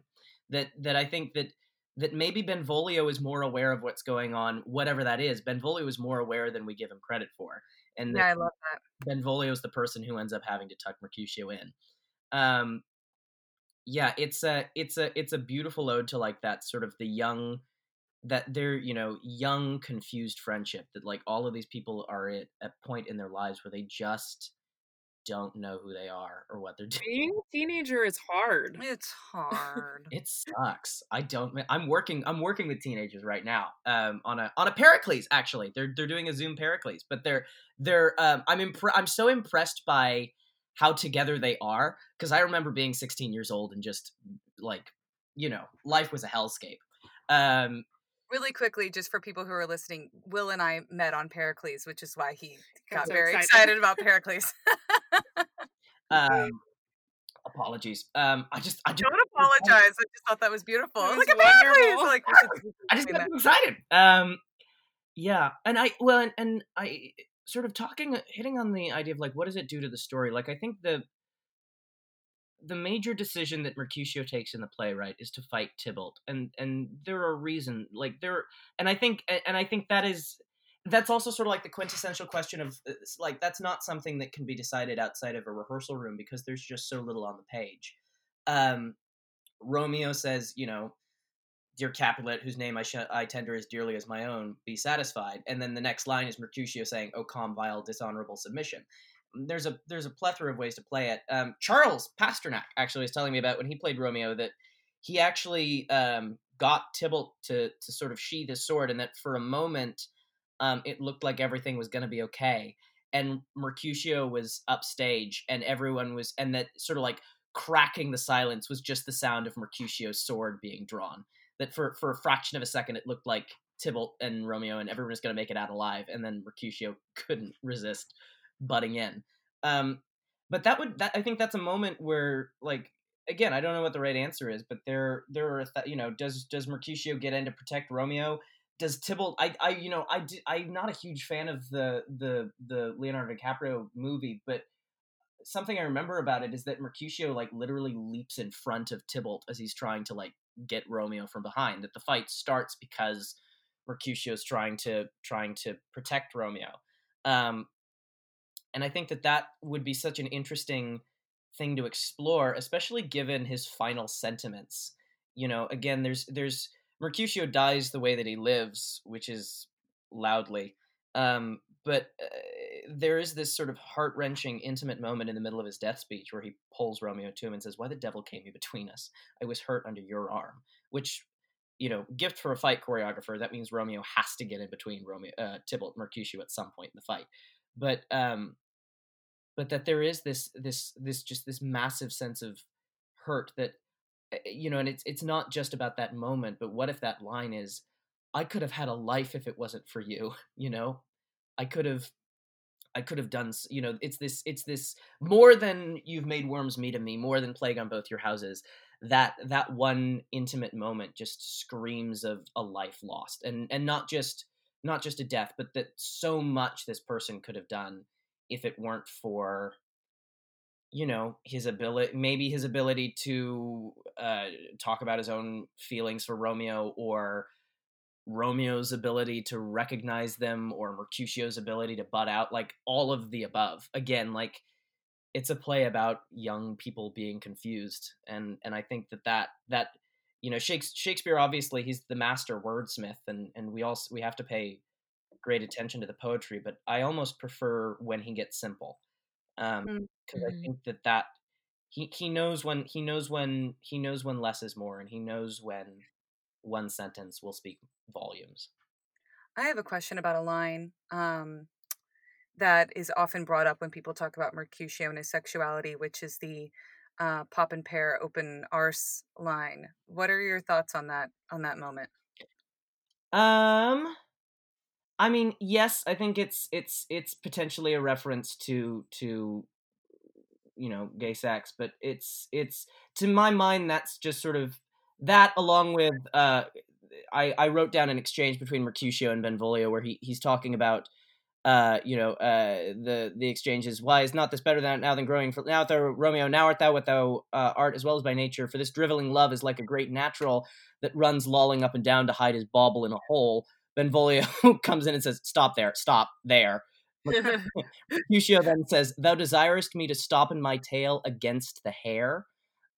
That that I think that that maybe Benvolio is more aware of what's going on, whatever that is. Benvolio is more aware than we give him credit for. And yeah, I love that. Benvolio is the person who ends up having to tuck Mercutio in. Um, yeah, it's a it's a it's a beautiful ode to like that sort of the young that they're you know young confused friendship that like all of these people are at a point in their lives where they just don't know who they are or what they're (laughs) doing. Being a teenager is hard. It's (laughs) hard. it sucks. I don't. I'm working. I'm working with teenagers right now. Um, on a on a Pericles actually. They're they're doing a Zoom Pericles, but they're they're. Um, I'm impre- I'm so impressed by how together they are because I remember being 16 years old and just like you know life was a hellscape. Um, really quickly, just for people who are listening, Will and I met on Pericles, which is why he got so very excited. excited about Pericles. (laughs) um, (laughs) apologies. Um, I just I just Don't apologize. I just thought that was beautiful. Look was at Pericles. Like we should, we should (laughs) I just got excited. Um, yeah, and I well, and, and I sort of talking, hitting on the idea of like, what does it do to the story? Like, I think the the major decision that Mercutio takes in the play, right, is to fight Tybalt, and and there are reasons, like there, and I think, and I think that is that's also sort of like the quintessential question of uh, like that's not something that can be decided outside of a rehearsal room because there's just so little on the page. Um, Romeo says, you know, dear Capulet, whose name I, sh- I tender as dearly as my own, be satisfied. And then the next line is Mercutio saying, "O calm, vile, dishonorable submission." There's a there's a plethora of ways to play it. Um, Charles Pasternak actually was telling me about when he played Romeo that he actually um, got Tybalt to to sort of sheath his sword, and that for a moment um, it looked like everything was going to be okay. And Mercutio was upstage, and everyone was, and that sort of like cracking the silence was just the sound of Mercutio's sword being drawn. That for for a fraction of a second, it looked like Tybalt and Romeo and everyone was going to make it out alive, and then Mercutio couldn't resist butting in. Um, but that would that I think that's a moment where like again I don't know what the right answer is, but there there are th- you know does does Mercutio get in to protect Romeo? Does Tybalt? I I you know I di- I'm not a huge fan of the the the Leonardo DiCaprio movie, but something I remember about it is that Mercutio like literally leaps in front of Tybalt as he's trying to like get Romeo from behind. That the fight starts because Mercutio's trying to trying to protect Romeo. Um, and I think that that would be such an interesting thing to explore, especially given his final sentiments. You know, again, there's there's Mercutio dies the way that he lives, which is loudly. Um, but uh, there is this sort of heart wrenching, intimate moment in the middle of his death speech where he pulls Romeo to him and says, "Why the devil came you between us? I was hurt under your arm." Which, you know, gift for a fight choreographer. That means Romeo has to get in between Romeo, uh, Tybalt, Mercutio at some point in the fight. But um, but that there is this this this just this massive sense of hurt that uh, you know, and it's it's not just about that moment. But what if that line is, "I could have had a life if it wasn't for you," (laughs) you know. I could have I could have done you know it's this it's this more than you've made worms meat of me more than plague on both your houses that that one intimate moment just screams of a life lost and and not just not just a death but that so much this person could have done if it weren't for you know his ability maybe his ability to uh, talk about his own feelings for romeo or Romeo's ability to recognize them or Mercutio's ability to butt out, like all of the above. Again, like it's a play about young people being confused, and and I think that that that you know Shakespeare obviously he's the master wordsmith, and and we also we have to pay great attention to the poetry, but I almost prefer when he gets simple. Um, Mm. because Mhm. I think that that he he knows when he knows when he knows when less is more, and he knows when one sentence will speak volumes. I have a question about a line um, that is often brought up when people talk about Mercutio and his sexuality, which is the uh, "pop and pair open arse" line. What are your thoughts on that on that moment? Um, I mean, yes, I think it's it's it's potentially a reference to to you know gay sex, but it's it's to my mind that's just sort of that along with uh I I wrote down an exchange between Mercutio and Benvolio where he he's talking about uh you know uh the the exchanges. why is not this better than now than growing for now thou Romeo now art thou what thou uh, art as well as by nature for this driveling love is like a great natural that runs lolling up and down to hide his bauble in a hole Benvolio (laughs) comes in and says stop there stop there (laughs) Mercutio then says, Thou desirest me to stop in my tail against the hair.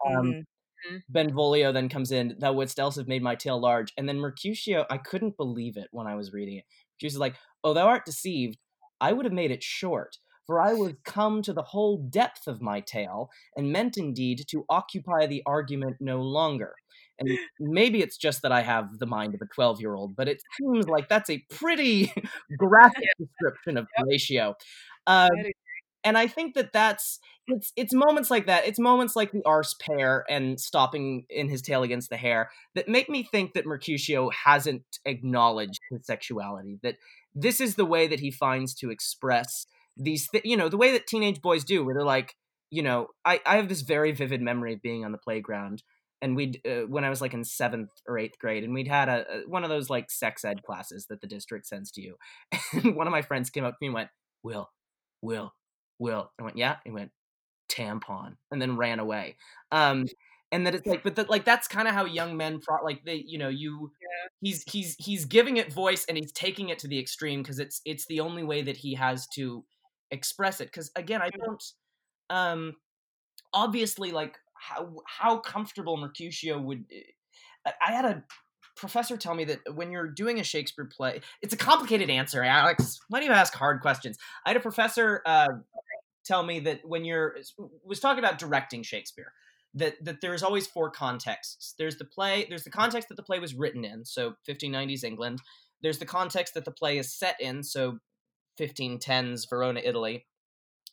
Um, Mhm. Benvolio then comes in, Thou wouldst else have made my tail large. And then Mercutio, I couldn't believe it when I was reading it. Mercutio's like, Oh, thou art deceived. I would have made it short, for I was come to the whole depth of my tale, and meant indeed to occupy the argument no longer. And maybe it's just that I have the mind of a 12 year old, but it seems like that's a pretty (laughs) (laughs) graphic description of Horatio. Um, and I think that that's it's it's moments like that. It's moments like the arse pair and stopping in his tail against the hair that make me think that Mercutio hasn't acknowledged his sexuality. That this is the way that he finds to express these, th- you know, the way that teenage boys do, where they're like, you know, I I have this very vivid memory of being on the playground. And we'd uh, when I was like in seventh or eighth grade, and we'd had a, a one of those like sex ed classes that the district sends to you. (laughs) And one of my friends came up to me and went, "Will, Will, Will. I went, yeah. He went, tampon, and then ran away. Um, and that it's like, but that like that's kind of how young men pro- like they, you know, you he's he's he's giving it voice and he's taking it to the extreme because it's it's the only way that he has to express it. Because again, I don't um obviously like how how comfortable Mercutio would. I- I had a professor tell me that when you're doing a Shakespeare play, it's a complicated answer. Alex, why do you ask hard questions? I had a professor uh, tell me that when you're was talking about directing Shakespeare, that that there's always four contexts. There's the play, there's the context that the play was written in, so 1590s England. There's the context that the play is set in, so 1510s Verona, Italy.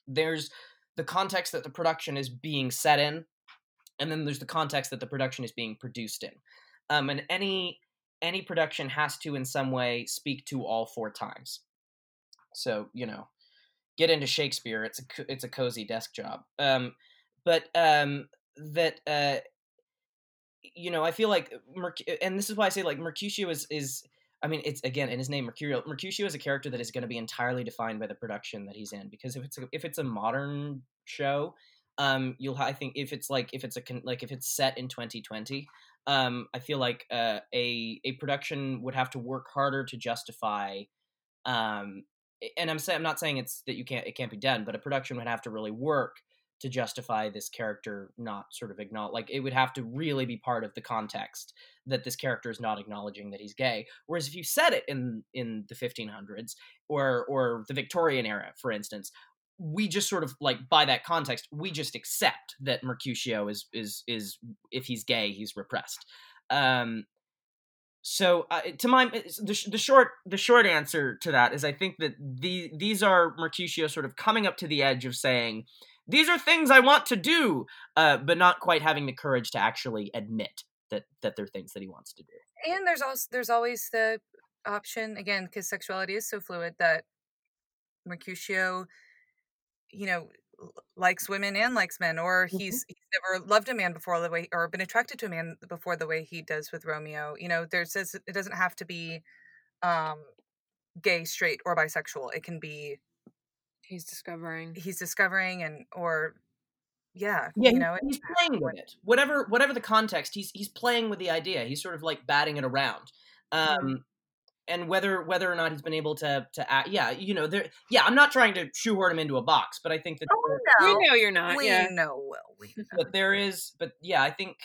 There's the context that the production is being set in, and then there's the context that the production is being produced in. Um, and any any production has to in some way speak to all four times. So you know, get into Shakespeare. It's a it's a cozy desk job. Um, but um, that uh, you know, I feel like Merc- and this is why I say like Mercutio is is. I mean, it's again in his name, Mercurial. Mercutio is a character that is going to be entirely defined by the production that he's in. Because if it's a, if it's a modern show, um, you'll I think if it's like if it's a like if it's set in 2020, um, I feel like uh, a a production would have to work harder to justify. Um, and I'm saying I'm not saying it's that you can't it can't be done, but a production would have to really work to justify this character not sort of acknowledge like it would have to really be part of the context that this character is not acknowledging that he's gay whereas if you set it in in the 1500s or or the victorian era for instance we just sort of like by that context we just accept that mercutio is is is if he's gay he's repressed. Um so uh, to my the, the short the short answer to that is i think that the these are mercutio sort of coming up to the edge of saying these are things i want to do uh, but not quite having the courage to actually admit that that they're things that he wants to do. And there's also there's always the option again because sexuality is so fluid that Mercutio, you know, likes women and likes men, or he's he's never loved a man before the way, or been attracted to a man before the way he does with Romeo. You know, there's this, it doesn't have to be um gay, straight, or bisexual. It can be He's discovering. he's discovering and or yeah, yeah you know, he's playing with it whatever whatever the context he's he's playing with the idea he's sort of like batting it around um and whether whether or not he's been able to to act yeah you know there yeah i'm not trying to shoehorn him into a box but i think that Oh We no, know you're not. we yeah. know, Will, we know. (laughs) but there is but yeah i think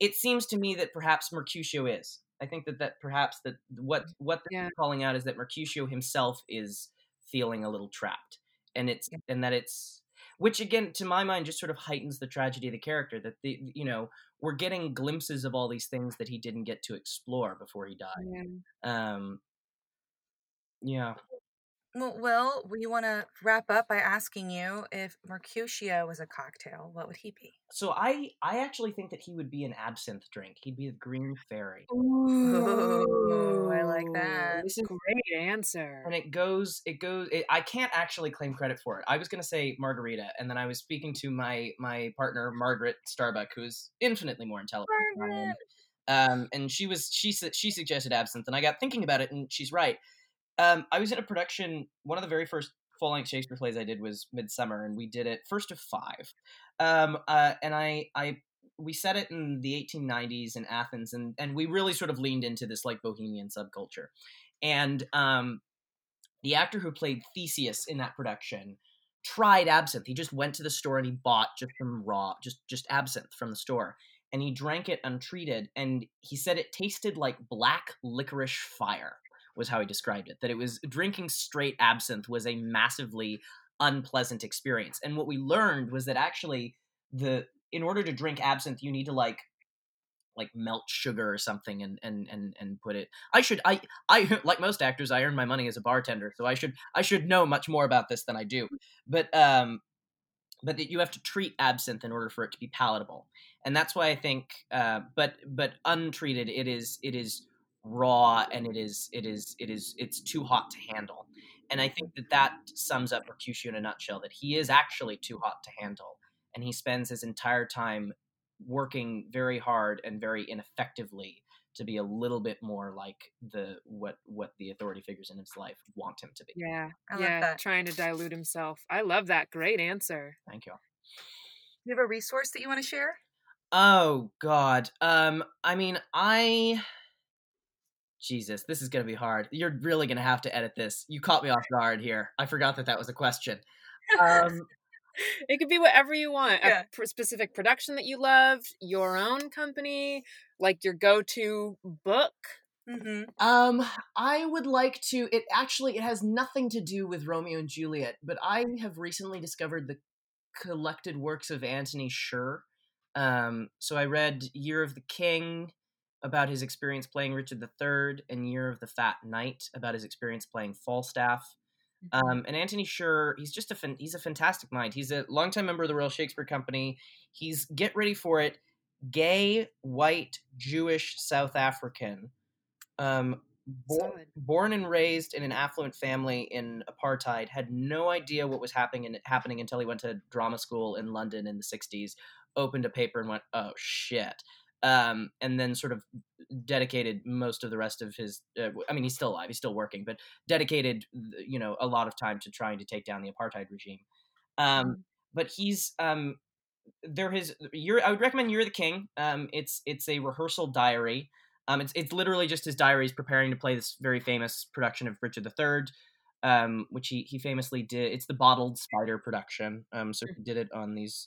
it seems to me that perhaps mercutio is i think that that perhaps that what mm, what they're Yeah. calling out is that mercutio himself is feeling a little trapped and it's Yeah. and that it's which again to my mind just sort of heightens the tragedy of the character that the you know we're getting glimpses of all these things that he didn't get to explore before he died Yeah. um yeah Well, Will, we want to wrap up by asking you if Mercutio was a cocktail, what would he be? so i i actually think that he would be an absinthe drink he'd be the green fairy Ooh, I like that. This is a great answer. and it goes it goes it, i can't actually claim credit for it i was going to say margarita and then i was speaking to my my partner margaret starbuck who is infinitely more intelligent than I am. um and she was she said she suggested absinthe and i got thinking about it and she's right um i was in a production one of the very first full-length shakespeare plays i did was midsummer and we did it first of five. Um uh and i i we set it in the 1890s in athens and and we really sort of leaned into this like bohemian subculture. And um the actor who played theseus in that production tried absinthe. He just went to the store and he bought just some raw just just absinthe from the store and he drank it untreated and he said it tasted like black licorice fire was how he described it that it was drinking straight absinthe was a massively unpleasant experience. And what we learned was that actually the in order to drink absinthe you need to like like melt sugar or something and and and and put it i should i i (laughs) like most actors i earn my money as a bartender so i should i should know much more about this than i do. But um but that you have to treat absinthe in order for it to be palatable. And that's why i think uh but but untreated it is it is raw and it is it is it is it's too hot to handle and i think that that sums up mercutio in a nutshell that he is actually too hot to handle and he spends his entire time working very hard and very ineffectively to be a little bit more like the what what the authority figures in his life want him to be. Yeah. I like yeah. that. Trying to dilute himself. I love that. Great answer. Thank you. Do you have a resource that you want to share? Oh God. Um. I mean, I. Jesus, this is gonna be hard. You're really gonna have to edit this. You caught me off guard here. I forgot that that was a question. Um. (laughs) It could be whatever you want. Yeah. A pr- specific production that you loved, your own company, like your go-to book. Mm-hmm. Um, I would like to. It actually it has nothing to do with Romeo and Juliet, but I have recently discovered the collected works of Antony Sher. Um, so I read Year of the King about his experience playing Richard III, and Year of the Fat Knight about his experience playing Falstaff. Um, and Antony Sher, he's just a fan, he's a fantastic mind. He's a longtime member of the Royal Shakespeare Company. He's get ready for it, gay, white, Jewish, South African. Um, bo- Solid. born and raised in an affluent family in apartheid, had no idea what was happening happening until he went to drama school in London in the '60s. Opened a paper and went, "Oh shit." Um, and then sort of dedicated most of the rest of his uh, i mean he's still alive he's still working but dedicated you know a lot of time to trying to take down the apartheid regime. Um, but he's um, they're his you're i would recommend you're the king. Um, it's it's a rehearsal diary. Um, it's, it's literally just his diaries preparing to play this very famous production of richard iii um, which he, he famously did it's the bottled spider production um, so he did it on these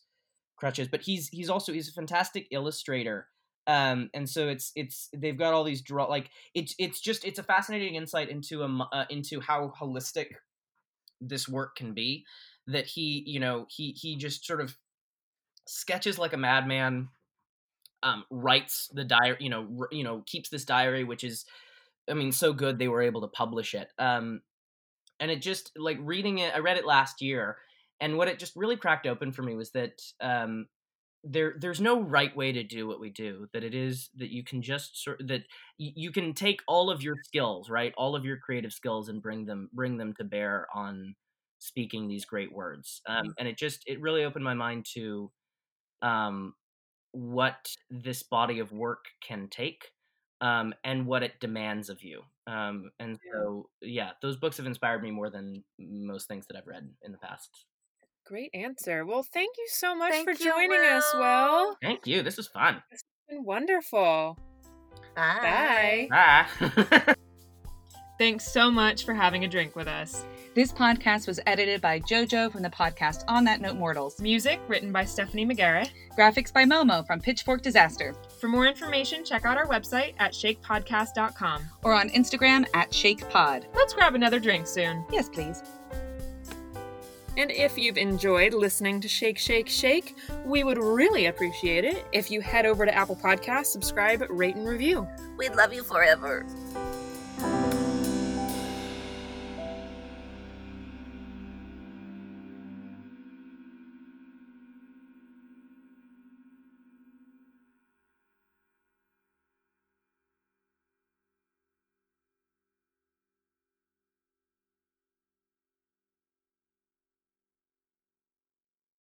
crutches but he's he's also he's a fantastic illustrator um and so it's it's they've got all these draw like it's it's just it's a fascinating insight into a uh, into how holistic this work can be that he you know he he just sort of sketches like a madman um writes the diary you know r- you know keeps this diary which is i mean so good they were able to publish it. Um and it just like reading it i read it last year and what it just really cracked open for me was that um there there's no right way to do what we do that it is that you can just sort that you can take all of your skills right all of your creative skills and bring them bring them to bear on speaking these great words. Um, and it just it really opened my mind to um, what this body of work can take um, and what it demands of you. Um, and so yeah those books have inspired me more than most things that i've read in the past Great answer. Well, thank you so much Thank for you, joining us, Will. Will. thank you this was fun It's been wonderful. Bye. Bye. ah. (laughs) Thanks so much for having a drink with us. This podcast was edited by JoJo from the podcast On That Note Mortals. Music written by Stephanie McGarrett. Graphics by Momo from Pitchfork Disaster. For more information, check out our website at shakepodcast.com. Or on Instagram at ShakePod. Let's grab another drink soon. Yes, please. And if you've enjoyed listening to Shake, Shake, Shake, we would really appreciate it if you head over to Apple Podcasts, subscribe, rate, and review. We'd love you forever.